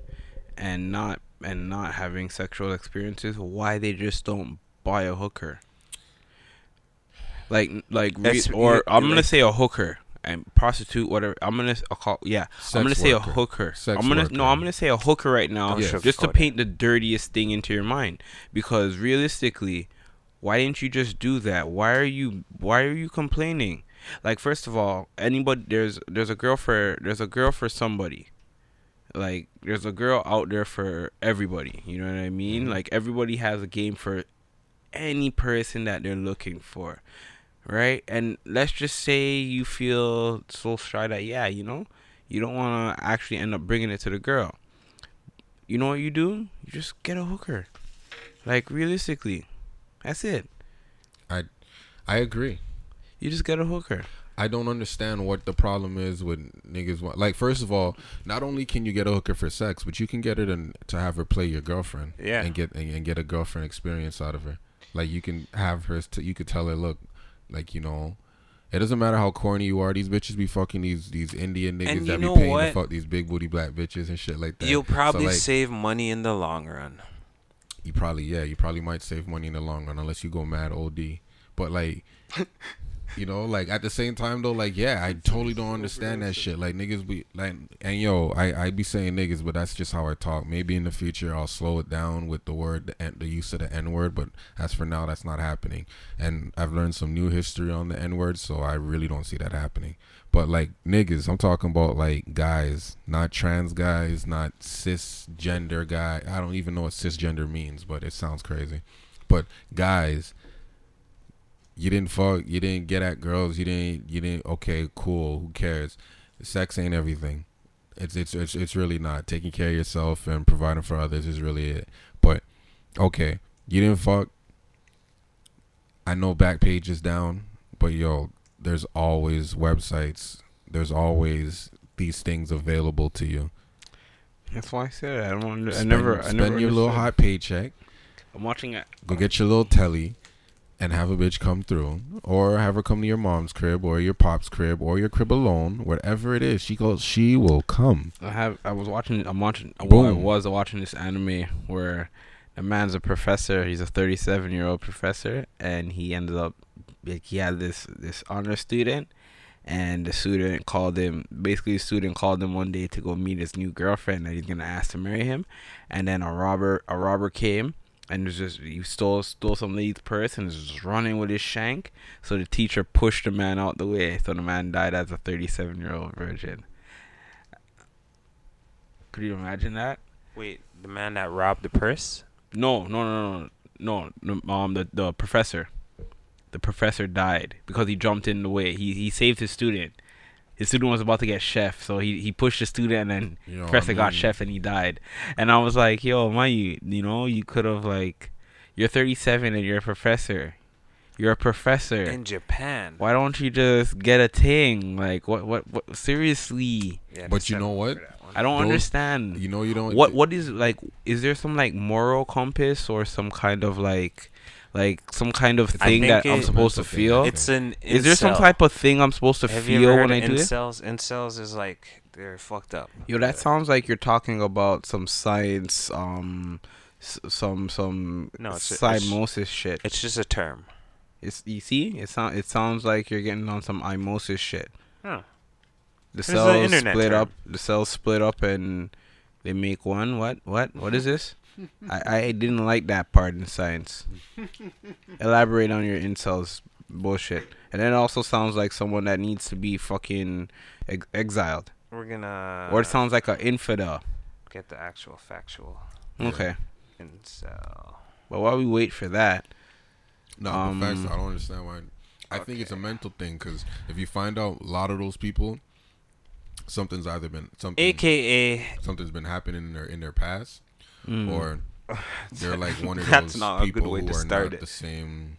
and not and not having sexual experiences why they just don't buy a hooker. Like like re- or I'm gonna say a hooker and prostitute whatever. I'm gonna I'll call yeah. I'm gonna Sex say worker. a hooker. Sex I'm gonna worker. no. I'm gonna say a hooker right now, Don't just to paint the dirtiest thing into your mind. Because realistically, why didn't you just do that? Why are you Why are you complaining? Like first of all, anybody there's there's a girl for there's a girl for somebody. Like there's a girl out there for everybody. You know what I mean? Mm-hmm. Like everybody has a game for any person that they're looking for right? And let's just say you feel so shy that yeah, you know, you don't want to actually end up bringing it to the girl. You know what you do? You just get a hooker. Like realistically, that's it. I I agree. You just get a hooker. I don't understand what the problem is with niggas. Want. Like, first of all, not only can you get a hooker for sex, but you can get it and to have her play your girlfriend. Yeah. And get and, and get a girlfriend experience out of her. Like you can have her. T- you could tell her, look, like you know, it doesn't matter how corny you are. These bitches be fucking these these Indian niggas And you that be know paying to what? fuck these big booty black bitches and shit like that. You'll probably so, like, save money in the long run. you probably yeah you probably might save money in the long run unless you go mad od but like [laughs] you know like at the same time though like yeah i totally don't understand that shit like niggas be like and yo i i be saying niggas but that's just how i talk maybe in the future i'll slow it down with the word the, the use of the n word but as for now that's not happening and i've learned some new history on the n word so i really don't see that happening but like niggas, I'm talking about like guys, not trans guys, not cisgender guy. I don't even know what cisgender means, but it sounds crazy. But guys, you didn't fuck, you didn't get at girls, you didn't, you didn't. Okay, cool. Who cares? Sex ain't everything. It's it's it's it's really not. Taking care of yourself and providing for others is really it. But okay, you didn't fuck. I know Backpage is down, but yo, there's always websites. There's always these things available to you. That's why I said it. I don't. Under, I Spend- never. I spend never your little hot paycheck. I'm watching it. Go get your little telly, and have a bitch come through, or have her come to your mom's crib, or your pop's crib, or your crib alone, whatever it is. She goes. She will come. I have. I was watching. I'm watching. Well, I was watching this anime where the man's a professor. He's a 37 year old professor, and he ended up like he had this this honor student, and the student called him. Basically, the student called him one day to go meet his new girlfriend that he's gonna ask to marry him, and then a robber a robber came and there's just you stole stole some lady's purse and is just running with his shank. So the teacher pushed the man out the way. So the man died as a 37 year old virgin. Could you imagine that? Wait, the man that robbed the purse? No, no, no, no, no. no um, the the professor, the professor died because he jumped in the way. He he saved his student. His student was about to get chef, so he, he pushed the student, and then You know, professor I got chef, and he died. And I was like, yo, man, you you know you could have like, you're 37 and you're a professor. You're a professor. In Japan. Why don't you just get a thing? Like what what what? Seriously, Yeah, But you know what? for that one. I don't Those- understand You know, you don't. what what is like is there some like moral compass or some kind of like like some kind of thing think that I'm supposed to feel It's an is there some type of thing i'm supposed to Have you feel ever when heard i of do it incels? Incels is like they're fucked up. yo that sounds like you're talking about some science um s- some some No, it's a- it's- shit It's just a term. it's you see it sound it sounds like you're getting on some imosis shit Huh. the a cells split term. up the cells split up and they make one what what what is this I, I didn't like that part in science [laughs] elaborate on your incels bullshit and then it also sounds like someone that needs to be fucking ex- exiled We're gonna or it sounds like an infidel get the actual factual Yeah. okay incel. but while we wait for that No, Um, but facts, I don't understand why. I think it's a mental thing because if you find out a lot of those people, something's either been something, AKA something's been happening in their in their past, mm, or [sighs] they're like one of That's those not a good people way who to are not it. the same.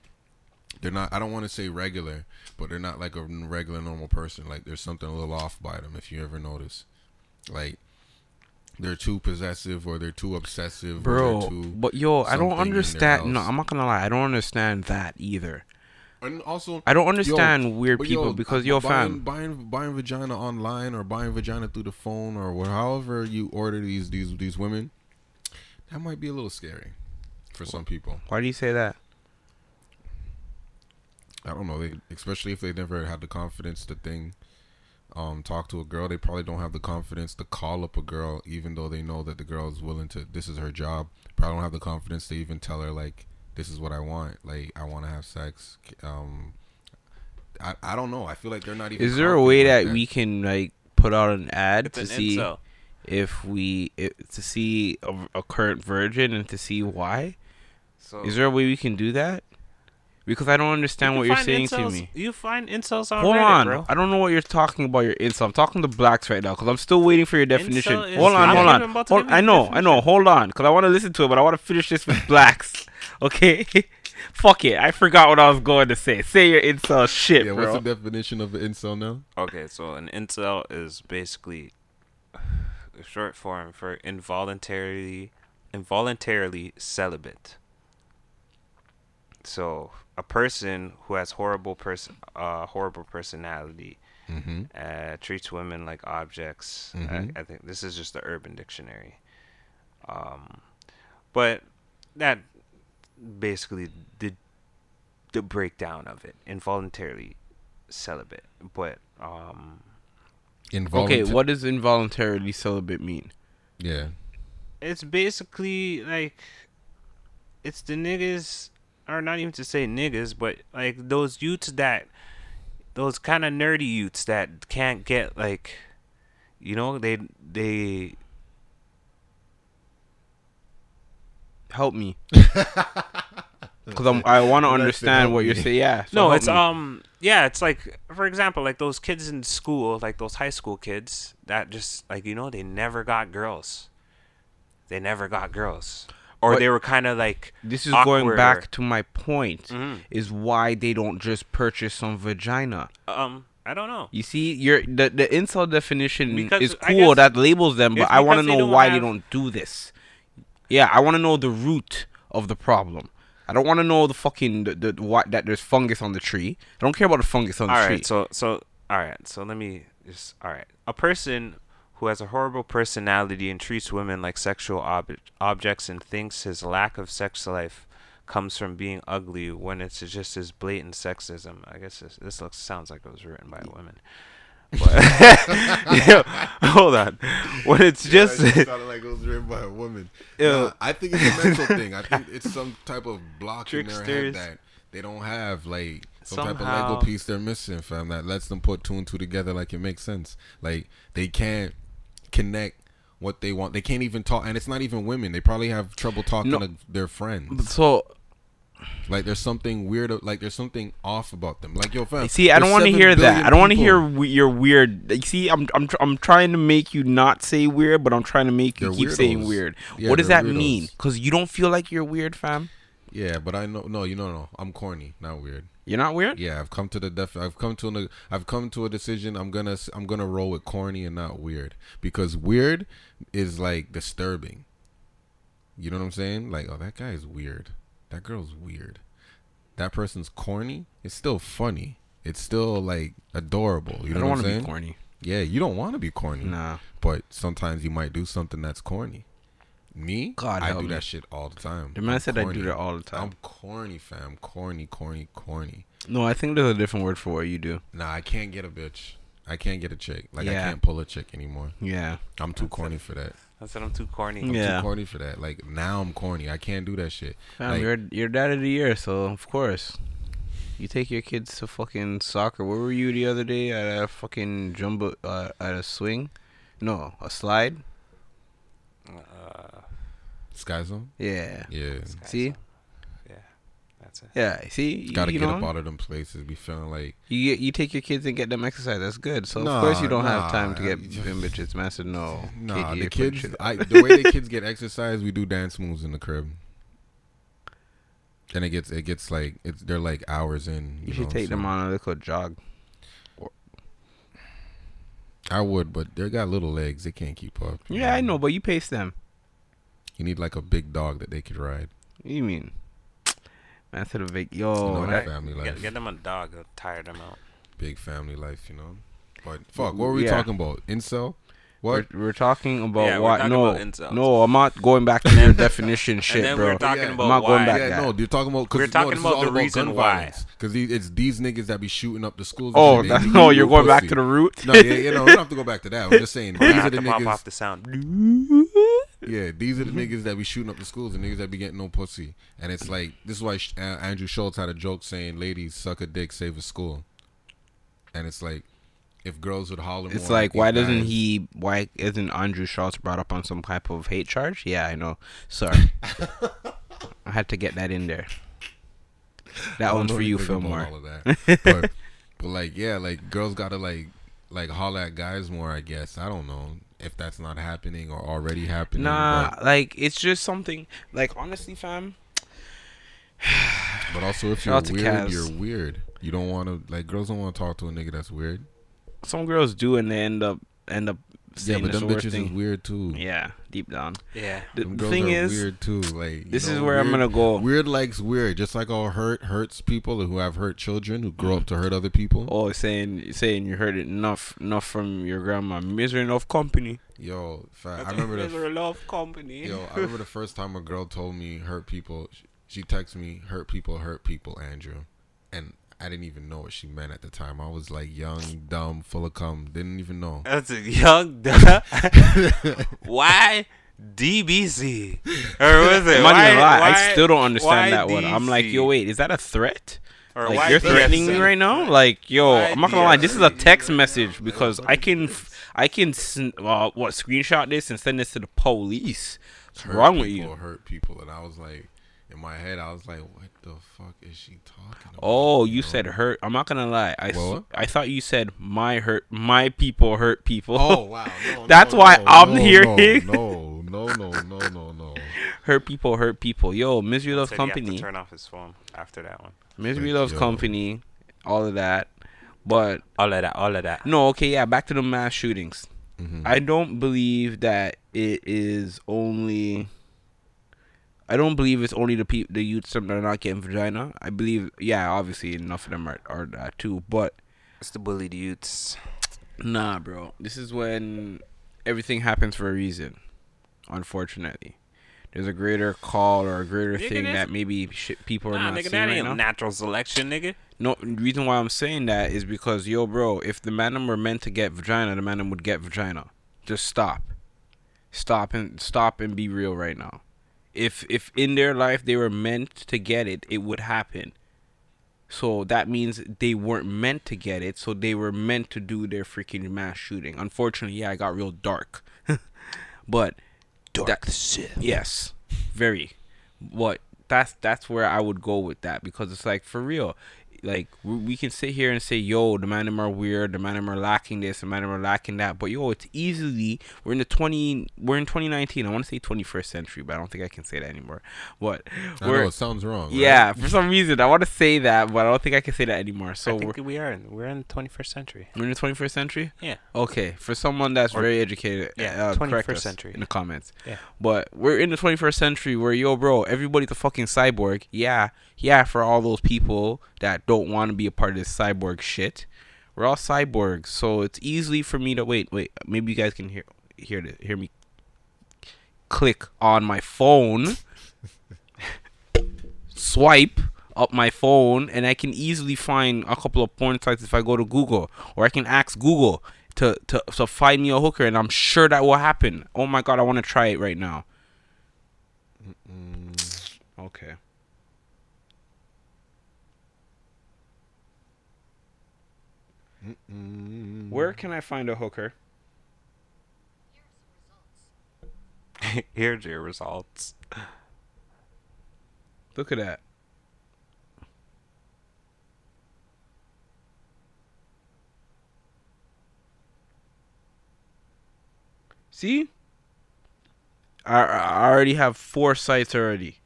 They're not. I don't want to say regular, but they're not like a regular normal person. Like there's something a little off by them. If you ever notice, like they're too possessive or they're too obsessive, bro too, but yo i don't understand no i'm not gonna lie i don't understand that either and also i don't understand weird people yo, because yo buying, fam buying buying vagina online or buying vagina through the phone or however you order these these these women, that might be a little scary for some people. why do you say that I don't know, they, especially if they never had the confidence to thing, um, talk to a girl. They probably don't have the confidence to call up a girl, even though they know that the girl is willing to. This is her job. Probably don't have the confidence to even tell her like, "This is what I want. Like, I want to have sex." Um, I I don't know. I feel like they're not even. Is there a way confident that we can like put out an ad it's to an see incel. If we i to see a, a current virgin and to see why? So Is there a way we can do that? Because I don't understand you what you're saying find to me. You find incels on Hold Reddit, on, bro. I don't know what you're talking about. Your incel. I'm talking to blacks right now because I'm still waiting for your definition. Hold on, hold on. Hold, give I the know, I know. Hold on, because I want to listen to it, but I want to finish this with blacks. [laughs] Okay. [laughs] Fuck it. I forgot what I was going to say. Say your incel shit, Yeah, bro. what's the definition of an incel now? Okay, so an incel is basically a short form for involuntarily involuntarily celibate. So a person who has horrible person uh horrible personality Mm-hmm. uh, treats women like objects. Mhm. I, I think this is just the Urban Dictionary. Um, but that basically the the breakdown of it involuntarily celibate. But um, okay, what does involuntarily celibate mean? Yeah. it's basically like it's the niggas or not even to say niggas but like those youths that those kind of nerdy youths that can't get like you know they they Help me. [laughs] Because I want to understand what you're saying. Yeah. so no it's me. um yeah it's like for example like those kids in school like those high school kids that just like you know they never got girls they never got girls or But- they were kind of like This is going back to my point. Mhm. Is why they don't just purchase some vagina. um i don't know You see, your the the incel definition Because is cool that labels them, but I want to know why they don't do this. Yeah, I want to know the root of the problem. I don't want to know the fucking the, the what that there's fungus on the tree. I don't care about the fungus on the All tree. right, so so all right, so let me just all right. A person who has a horrible personality and treats women like sexual ob- objects and thinks his lack of sex life comes from being ugly when it's just his blatant sexism. I guess this, this looks sounds like it was written by a women. [laughs] Yo, hold on. When it's just sounded like it was written by a woman. Yo. Nah, I think it's a mental [laughs] thing. I think it's some type of block in their head that they don't have, like some type of Lego piece they're missing, fam. That lets them put two and two together like it makes sense. Like they can't connect what they want. They can't even talk, and it's not even women. They probably have trouble talking No. to their friends. so Like there's something weird. Like there's something off about them. Like yo, fam. See, I don't want to hear that. I don't want to hear we- you're weird. Like, see, I'm I'm tr- I'm trying to make you not say weird, but I'm trying to make you They're keep saying weird. Yeah, what does that mean? Because you don't feel like you're weird, fam. Yeah, but I know. No, you know, no. I'm corny, not weird. You're not weird. Yeah, I've come to the def. I've come to an. I've come to a decision. I'm gonna. s- I'm gonna roll with corny and not weird because weird is like disturbing. You know what I'm saying? Like, oh, that guy is weird. That girl's weird. That person's corny. It's still funny. It's still like adorable. You I know don't what want I'm to saying? be corny. Yeah, you don't want to be corny. Nah. But sometimes you might do something that's corny. Me, God I do me. that shit all the time. The man I'm said I do that all the time. I'm corny, fam. Corny, corny, corny. No, I think there's a different word for what you do. Nah, I can't get a bitch. I can't get a chick. Like Yeah. I can't pull a chick anymore. Yeah. I'm too corny for that. I said I'm too corny. I'm Yeah. too corny for that. Like now I'm corny. I can't do that shit. Fam, Like- you're you're dad of the year, so of course. You take your kids to fucking soccer. Where were you the other day at a fucking jumbo uh, at a swing? No, a slide. Uh, Sky Zone? Yeah. Yeah. Sky See? Zone. Yeah, that's it. Yeah. See, you, Gotta you get know, up out of them places. Be feeling like You get, you take your kids and get them exercise. That's good. So Nah, of course you don't nah, have time to get I- them bitches. Man said no. Nah, kid, the kids I the way the kids get [laughs] exercise, we do dance moves in the crib. And it gets it gets like it's they're like hours in. You should know, take them on a little jog. I would, but they got little legs. They can't keep up. you Yeah, I know, but you pace them. You need like a big dog that they could ride. What do you mean? Man said a big You yo. know, that- family life. Get, get them a dog. It'll tire them out. big family life, you know. But fuck, what were we Yeah. talking about? Incel? What? We're, we're talking about Yeah, we're what? talking no, about no, I'm not going back to your definition shit, then bro. we're talking Yeah. about I'm not why. going back. yeah, no, you're talking about. Cause, We're talking this is about all the reason gun why. Because it's these niggas that be shooting up the schools. and Oh, shit. that, no, you're real going back to the root. No, yeah, you know, we don't have to go back to that. I'm just saying We're [laughs] these gonna are have the to pop niggas. off the sound. [laughs] Yeah, these are the niggas that be shooting up the schools and niggas that be getting no pussy. And it's like this is why Sh- uh, Andrew Schulz had a joke saying, "Ladies, suck a dick, save a school." And it's like, if girls would holler, It's more like, why doesn't guys- he? Why isn't Andrew Schulz brought up on some type of hate charge? Yeah, I know. Sorry, [laughs] I had to get that in there. That one's for you, Fillmore. all of that. [laughs] but, but like, yeah, like girls gotta like like holler at guys more. I guess I don't know if that's not happening or already happening. Nah, but, like it's just something. Like honestly, fam. [sighs] but also if you're weird, Kaz. you're weird. You don't want to like girls don't want to talk to a nigga that's weird. Some girls do, and they end up end up Yeah, but the them worst bitches is weird too. Yeah, deep down. Yeah. The, Them girls thing are is, weird too. Like you this is know, where I'm gonna go. Weird likes weird, just like all hurt hurts people who have hurt children who grow up to hurt other people. Oh, saying saying you heard it enough enough from your grandma. Misery enough company. Yo, fa- I remember the Misery love company. Yo, I remember the first time a girl told me hurt people. She, she texted me hurt people, hurt people, Andrew, and I didn't even know what she meant at the time. I was like young, dumb, full of cum. Didn't even know. That's a young. Dumb. [laughs] why DBC? Or [laughs] was it? I'm not why, gonna lie, why- I still don't understand why that one. I'm like, yo, wait, is that a threat? Or Like you're threatening me right now? Like, yo, Why I'm not gonna lie. This is a text message because I can, I can, uh, what screenshot this and send this to the police. What's Hurt wrong with people, you? Hurt people, and I was like, in my head, I was like, what the fuck is she talking about? Oh, you know? said hurt. I'm not gonna lie. I, s- What? I thought you said my hurt, my people hurt people. Oh [laughs] wow! No, That's no, why no, I'm no, hearing- [laughs] No, no, no, no, no, no. hurt people, hurt people. Yo, misery loves Said he to company. turn off his phone after that one. Misery Like, loves yo. company. All of that, but All of that. All of that. no. Okay, yeah. Back to the mass shootings. Mhm. I don't believe that it is only. I don't believe it's only the pe- the youths that are not getting vagina. I believe, yeah, obviously enough of them are, are that too. But It's the bullied youths. nah, bro, this is when everything happens for a reason. Unfortunately, there's a greater call or a greater Nigga, thing that maybe shit people are Nah, not nigga, seeing that right ain't now. natural selection, nigga. No, the reason why I'm saying that is because yo, bro, if the man were meant to get vagina, the man would get vagina. Just stop, stop and stop and be real right now. If if in their life they were meant to get it, it would happen. So that means they weren't meant to get it, so they were meant to do their freaking mass shooting. Unfortunately, yeah, I got real dark. [laughs] but Dark that- Sith. Yes, very. What that's that's where I would go with that because it's like for real. Like we, we can sit here and say, "Yo, the man them are weird. The man them are lacking this. The man them are lacking that." But yo, it's easily we're in the twenty. We're in twenty nineteen. I want to say twenty first century, but I don't think I can say that anymore. What? I know it sounds wrong. right? yeah, for some reason I want to say that, but I don't think I can say that anymore. So I we're, think we are. In, we're in the 21st century. we're in the twenty first century. Yeah. Okay, for someone that's Or- very educated, yeah, uh, correct 21st century. in the comments. Yeah. But we're in the 21st century where yo, bro, everybody's a fucking cyborg. Yeah, yeah. For all those people that don't want to be a part of this cyborg shit, we're all cyborgs. So it's easy for me to wait. Wait, maybe you guys can hear hear this, hear me click on my phone, [laughs] swipe up my phone, and I can easily find a couple of porn sites if I go to Google, or I can ask Google to to to find me a hooker, and I'm sure that will happen. Oh my god, I want to try it right now. Mm-mm. Okay. Where can I find a hooker? [laughs] Here's your results. Look at that. See? I, I already have four sites already.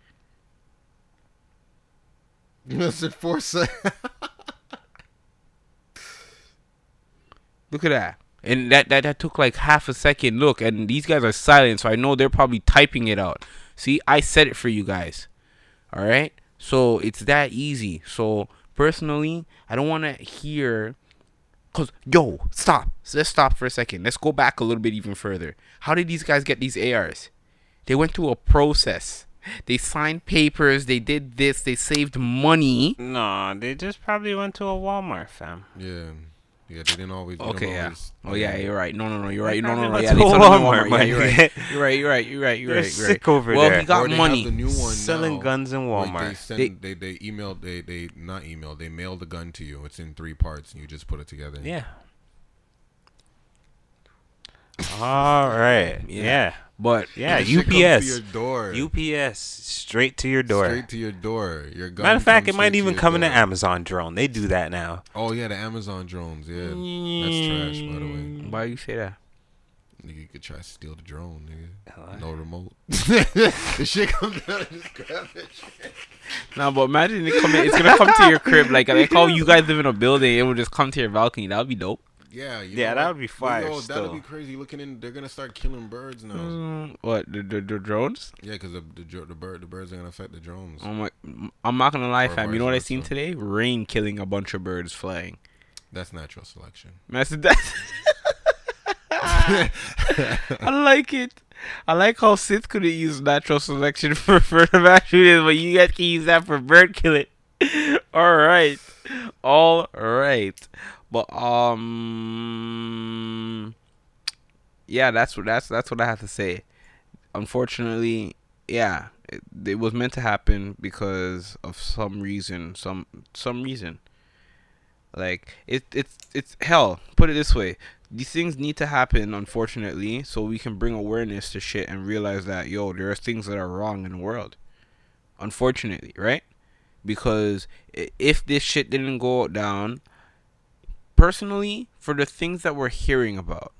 You missed four Foresight. [laughs] Look at that. And that, that that took like half a second look and these guys are silent so I know they're probably typing it out. See, I said it for you guys. All right? So it's that easy. So personally, I don't want to hear cuz yo, stop. So let's stop for a second. Let's go back a little bit even further. How did these guys get these ARs? They went through a process. They signed papers, they did this, they saved money. No, they just probably went to a Walmart, fam. yeah. Yeah, they didn't always. they don't Okay, yeah. always- Oh yeah, you're right. No, no, no, you're right. No, no, no. Yeah, they sold Walmart, Walmart. Yeah, you're right. You're right. You're right. You're right. You're They're right. You're sick right. over well, there. he got Or they money. Have the new one Selling now, guns in where They Walmart. send, They- they, they emailed they they not emailed they mailed the gun to you. It's in three parts and you just put it together. Yeah. All right. Yeah. Yeah. But Yeah. The to UPS. your door. UPS straight to your door. Straight to your door. Your gun. Matter of fact, it might even your come in an Amazon drone. They do that now. Oh yeah, the Amazon drones. Yeah, that's trash. By the way, why you say that? nigga, you could try to steal the drone, nigga. Hello? No remote. [laughs] the shit comes out. Just grab it. Nah, but imagine it coming. It's gonna come to your crib. Like like how you guys live in a building. It will just come to your balcony. That would be dope. Yeah, you Yeah, that would be fire Yo, that would be crazy. Looking in, they're gonna start killing birds now. Mm, what the, the the drones? Yeah, because the the, the bird the birds are gonna affect the drones. Oh my! I'm not gonna lie, Or fam. You know what I seen today? Rain killing a bunch of birds flying. That's natural selection. That's that. [laughs] I like it. I like how Sith couldn't use natural selection for [laughs] for the but you guys can use that for bird killing. [laughs] All right, all right, but um, yeah, that's what that's that's what I have to say. Unfortunately, yeah, it, it was meant to happen because of some reason, some some reason. Like it, it's it's hell. Put it this way: these things need to happen, unfortunately, so we can bring awareness to shit and realize that yo, there are things that are wrong in the world. Unfortunately, right? Because if this shit didn't go down, personally, for the things that we're hearing about,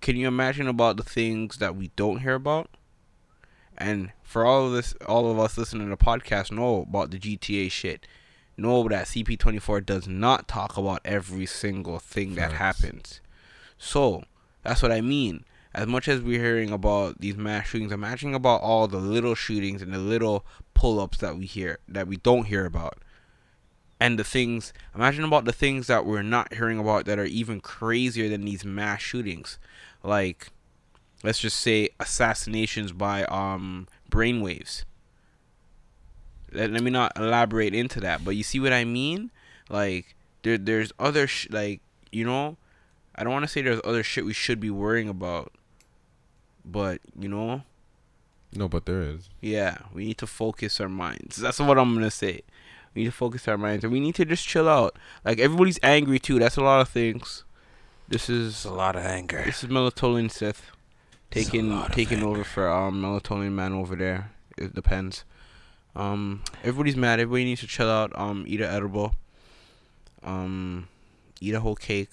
can you imagine about the things that we don't hear about? And for all of this, all of us listening to the podcast know about the GTA shit know that CP24 does not talk about every single thing that happens. So, that's what I mean. As much as we're hearing about these mass shootings, imagine about all the little shootings and the little pull ups that we hear, that we don't hear about. And the things, imagine about the things that we're not hearing about that are even crazier than these mass shootings. Like, let's just say assassinations by um brainwaves. Let, let me not elaborate into that, but you see what I mean? Like there there's other sh- like you know, I don't want to say there's other shit we should be worrying about, but you know, No, but there is. yeah, we need to focus our minds. That's what I'm gonna say. We need to focus our minds, and we need to just chill out. Like everybody's angry too. That's a lot of things. This It's is a lot of anger. this is melatonin Sith It's a taking taking over for um melatonin man over there. It depends. Um, everybody's mad. Everybody needs to chill out. Um, eat an edible. Um, eat a whole cake,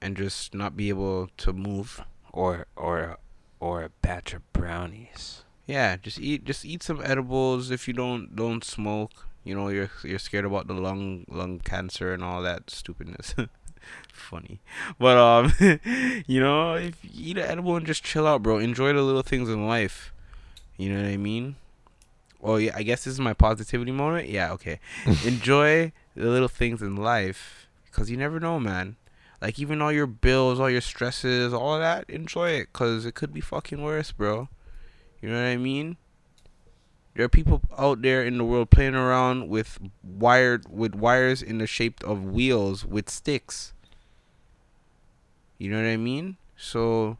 and just not be able to move. Or or or a batch of brownies. Yeah, just eat just eat some edibles if you don't don't smoke. You know, you're you're scared about the lung lung cancer and all that stupidness. [laughs] Funny. But um [laughs] you know, if you eat an edible and just chill out, bro. Enjoy the little things in life. You know what I mean? Oh yeah, I guess this is my positivity moment. Yeah, okay. [laughs] Enjoy the little things in life cuz you never know, man. Like even all your bills, all your stresses, all of that, enjoy it cuz it could be fucking worse, bro. You know what I mean? There are people out there in the world playing around with wired with wires in the shape of wheels with sticks. You know what I mean? So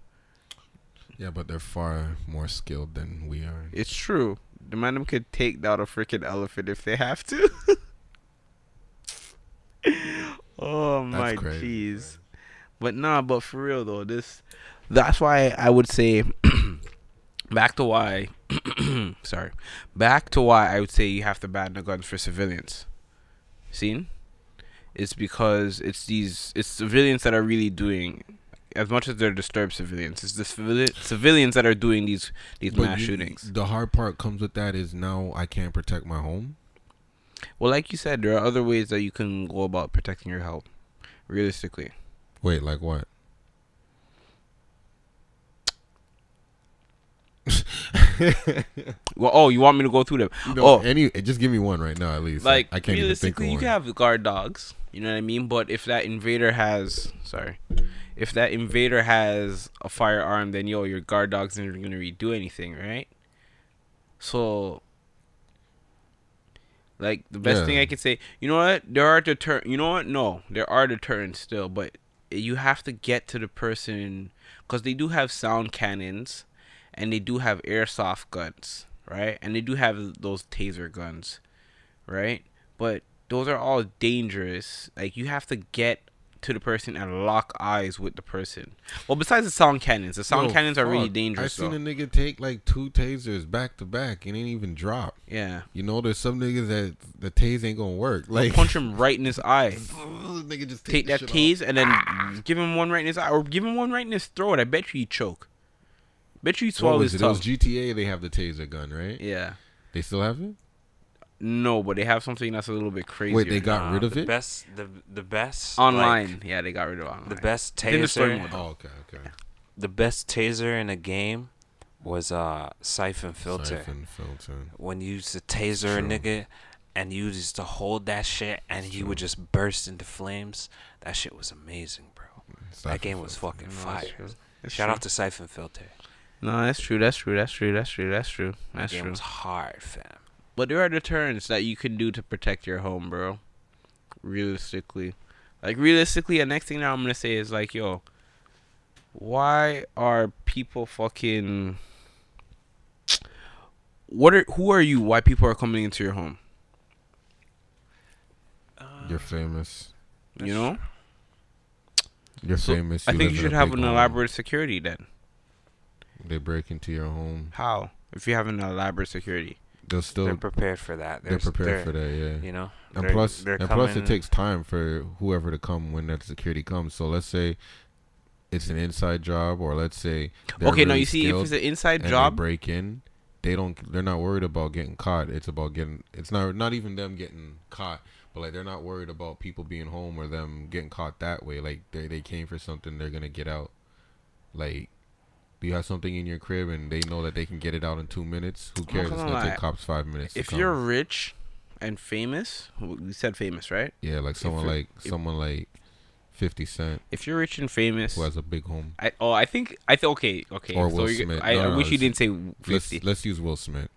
Yeah, but they're far more skilled than we are. it's true. The man them could take down a freaking elephant if they have to. [laughs] oh my That's crazy, jeez. But nah, but for real though, this that's why I would say [clears throat] back to why [clears throat] sorry. Back to why I would say you have to ban the guns for civilians. Seen? It's because it's these it's civilians that are really doing as much as they're disturbed civilians, it's the civili- civilians that are doing these these But mass you- shootings. The hard part comes with that is now I can't protect my home. Well, like you said, there are other ways that you can go about protecting your health. Realistically, Wait, like what? [laughs] well, oh, you want me to go through them? You know, Oh. any just give me one right now at least. Like I can't even think of realistically, you one. can have guard dogs. You know what I mean? But if that invader has, sorry, if that invader has a firearm, then yo, your guard dogs aren't gonna really do anything, right? So, like the best thing I could say, you know what? There are deter. You know what? No, there are deterrents still, but you have to get to the person because they do have sound cannons, and they do have airsoft guns, right? And they do have those taser guns, right? But those are all dangerous. Like you have to get to the person and lock eyes with the person. Well, besides the sound cannons, the sound Yo, cannons are really dangerous. I seen though. a nigga take like two tasers back to back and ain't even drop. yeah, You know, there's some niggas that the tase ain't gonna work. Like punch him right in his [laughs] eye. nigga just Take the that tase off. and then ah. give him one right in his eye, or give him one right in his throat. I bet you he choke. Bet you he What swallow his it? It was tongue. GTA. They have the taser gun, right? Yeah. They still have it. No, but they have something that's a little bit crazy. Wait, they got Nah, rid of the it. Best the the best online. like, yeah, they got rid of online. the best Within the taser. mode. Oh, okay, okay. The best taser in a game was uh Syphon Filter. Syphon Filter. When you used to taser a nigga and you used to hold that shit and he would just burst into flames. That shit was amazing, bro. Syphon that game was filter. fucking fire. Shout true. out to Syphon Filter. No, that's true. That's true. That's true. That's true. That's true. That's true. It's hard, fam. But there are deterrents that you can do to protect your home, bro. Realistically. Like realistically, the next thing that I'm gonna say is like, yo, why are people fucking what are who are you? Why people are coming into your home? Um, You're famous. You know? You're So, famous. I think you should have an home. elaborate security then. They break into your home. How? If you have an elaborate security. They'll still. They're They're, prepared for that. There's- prepared they're- prepared for that. Yeah. You know, And They're- plus, they're and plus, it takes time for whoever to come when that security comes. So let's say it's an inside job, or let's say they're okay, now really you see if it's an inside job, they break in, they don't. They're not worried about getting caught. It's about getting. It's not not even them getting caught, but like they're not worried about people being home or them getting caught that way. Like they they came for something, they're gonna get out. Like. You have something in your crib and they know that they can get it out in two minutes. Who cares? It's gonna lie. take cops five minutes. if you're rich and famous, we said famous, right? Yeah, like someone like if- someone like Fifty Cent, If you're rich and famous, who has a big home. I oh I think I think okay okay. Or Will you're- Smith. I, No, I no, wish you didn't say Let's fifty. let's use Will Smith.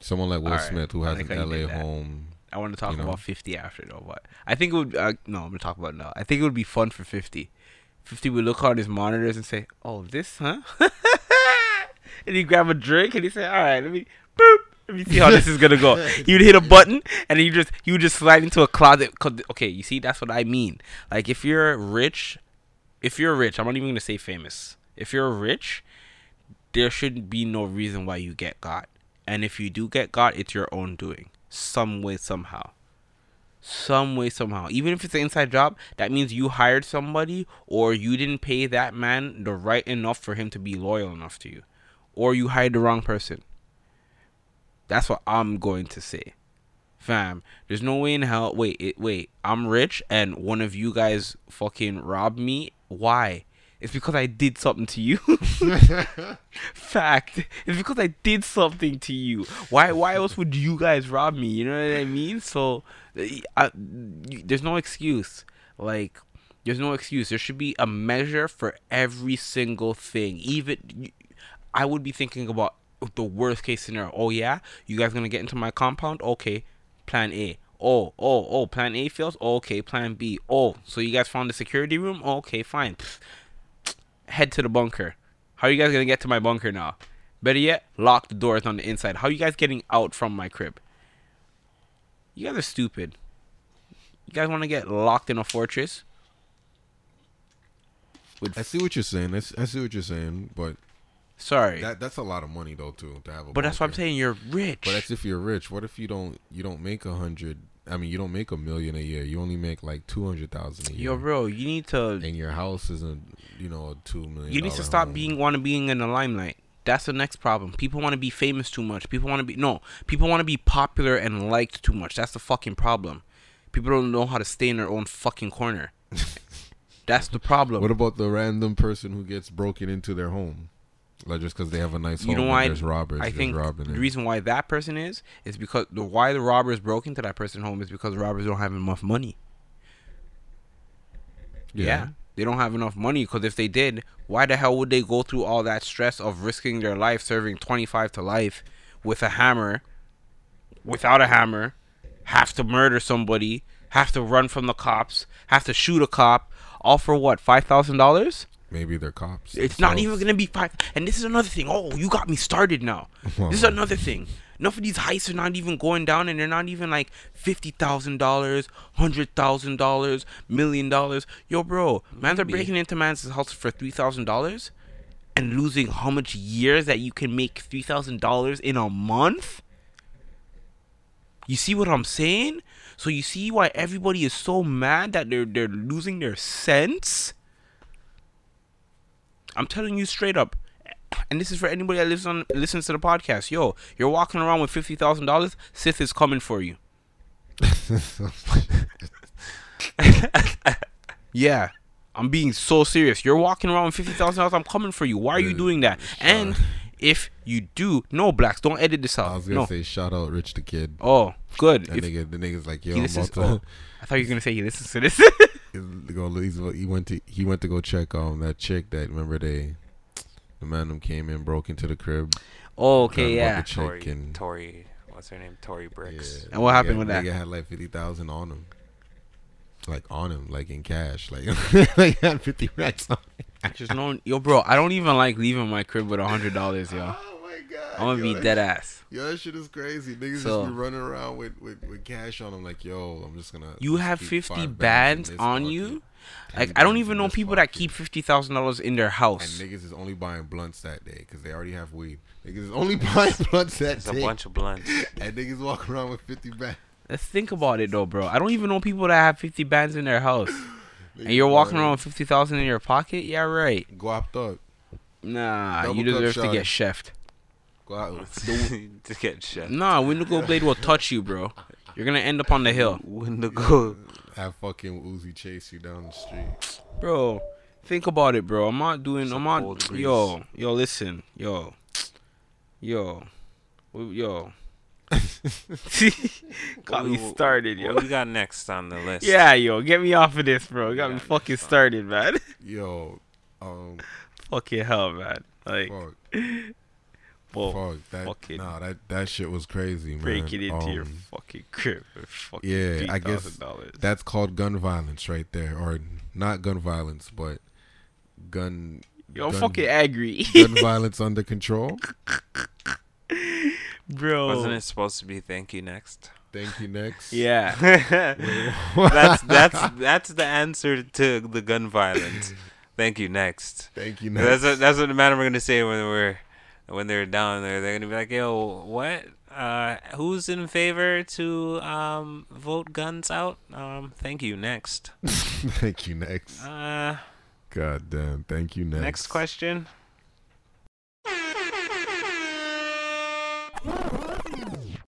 Someone like Will Alright, Smith who has an LA home. I want to talk you know. about fifty after though, but I think it would. Uh, no, I'm gonna talk about it now. I think it would be fun for fifty. Fifty would look on his monitors and say, "Oh, this, huh?" [laughs] and he grab a drink and he say, "All right, let me boop." Let me see how this is gonna go. [laughs] He would hit a button and he just he would just slide into a closet. Okay, you see, that's what I mean. Like if you're rich, if you're rich, I'm not even gonna say famous. If you're rich, there shouldn't be no reason why you get got. And if you do get got, it's your own doing. Some way, somehow. Some way, somehow. Even if it's an inside job, that means you hired somebody or you didn't pay that man the right enough for him to be loyal enough to you. Or you hired the wrong person. That's what I'm going to say. Fam, there's no way in hell. Wait, it, wait. I'm rich and one of you guys fucking robbed me. Why? It's because I did something to you. [laughs] Fact. It's because I did something to you. Why? Why else would you guys rob me? You know what I mean? So, I, there's no excuse. Like, there's no excuse. There should be a measure for every single thing. Even I would be thinking about the worst case scenario. Oh yeah, you guys gonna get into my compound? Okay, plan A. Oh, oh, oh, plan A fails. okay, plan B. Oh, so you guys found the security room? okay, fine. Pfft. Head to the bunker. How are you guys gonna get to my bunker now? Better yet, lock the doors on the inside. How are you guys getting out from my crib? You guys are stupid. You guys want to get locked in a fortress? With I see what you're saying. I see what you're saying, but sorry, that that's a lot of money though too to have a. but that's what I'm saying. You're rich. But that's if you're rich. What if you don't? You don't make a hundred. I mean, you don't make a million a year. You only make like two hundred thousand a year. Yo, bro, you need to and your house isn't, you know, a two million. you need to stop home. being want to being in the limelight. That's the next problem. People want to be famous too much. People want to be no. People want to be popular and liked too much. That's the fucking problem. People don't know how to stay in their own fucking corner. [laughs] That's the problem. What about the random person who gets broken into their home, like just because they have a nice you home? know why? There's robbers. I think the reason why that person is is because the why the robbers broke into that person's home is because robbers don't have enough money. Yeah. They don't have enough money because if they did, why the hell would they go through all that stress of risking their life serving 25 to life with a hammer, without a hammer, have to murder somebody, have to run from the cops, have to shoot a cop, all for what, $5,000? Maybe they're cops. It's not even gonna be five. And this is another thing. Oh, you got me started now. [laughs] This is another thing. Enough of these heists are not even going down, and they're not even like fifty thousand dollars, hundred thousand dollars, million dollars. Yo, bro, man, they're breaking into man's house for three thousand dollars, and losing how much years that you can make three thousand dollars in a month. You see what I'm saying? So you see why everybody is so mad that they're they're losing their sense. I'm telling you straight up, and this is for anybody that lives on listens to the podcast. Yo, you're walking around with fifty thousand dollars. Sith is coming for you. [laughs] Yeah, I'm being so serious. You're walking around with fifty thousand dollars. I'm coming for you. Why are you doing that? And if you do, no blacks, don't edit this out. I was gonna No. say shout out Rich the Kid. Oh, good. That If nigga, the nigga's like, yo, listens, to. oh, I thought you were gonna say he listens to this. [laughs] he's go- he went to he went to go check um that chick that remember they the man them came in broke into the crib. oh, okay, yeah. the chick Tori, and Tori, what's her name? Tori Brixx. yeah, And what happened nigga- with that? Nigga had like fifty thousand on him, like on him, like in cash, like [laughs] like he had fifty racks on. him. Just no, yo, bro. I don't even like leaving my crib with a hundred dollars, yo. Oh my god! I'm gonna yo, be dead ass. Yo, that shit is crazy. Niggas So- just be running around with, with, with cash on them. Like, yo, I'm just gonna. You have fifty fifty five bands on pocket, you. Like I don't even know this people that keep fifty thousand dollars in their house. And niggas is only buying blunts that day because they already have weed. Niggas is only [laughs] buying blunts that day. It's a bunch of blunts. [laughs] and niggas walk around with 50 bands. Let's think about it though, bro. I don't even know people that have fifty bands in their house. [laughs] And you're walking around with fifty thousand in your pocket? Yeah, right. Guapped up. Nah, Double you deserve to get chefed. Go out. [laughs] [laughs] to get shit. Nah, Windigo Blade will touch you, bro. You're gonna end up on the hill, When the go. Have fucking Uzi chase you down the street. bro. Think about it, bro. I'm not doing. It's a I'm not. cold breeze. Yo, yo, listen, yo, yo, yo. [laughs] Got me we- started, What yo. we got next on the list? Yeah, yo, get me off of this, bro. Got me fucking started, man. Yo, um, fucking hell, man. Like, fuck, whoa, fuck that. fucking Nah, that that shit was crazy, man. break it into your Um, fucking crib fucking yeah, I guess That's called gun violence right there, or not gun violence, but gun Yo, I'm gun- fucking angry, gun [laughs] violence under control. bro. Wasn't it supposed to be thank you next? Thank you. Next. Yeah. [laughs] that's that's that's the answer to the gun violence. [laughs] Thank you next. Thank you. That's Next. what, that's what the man we're gonna say when we're when they're down there. They're gonna be like, "Yo, what? Uh, who's in favor to um vote guns out? Um, thank you. Next. [laughs] Thank you. Next. Uh, God damn. Thank you. Next. next question. [laughs]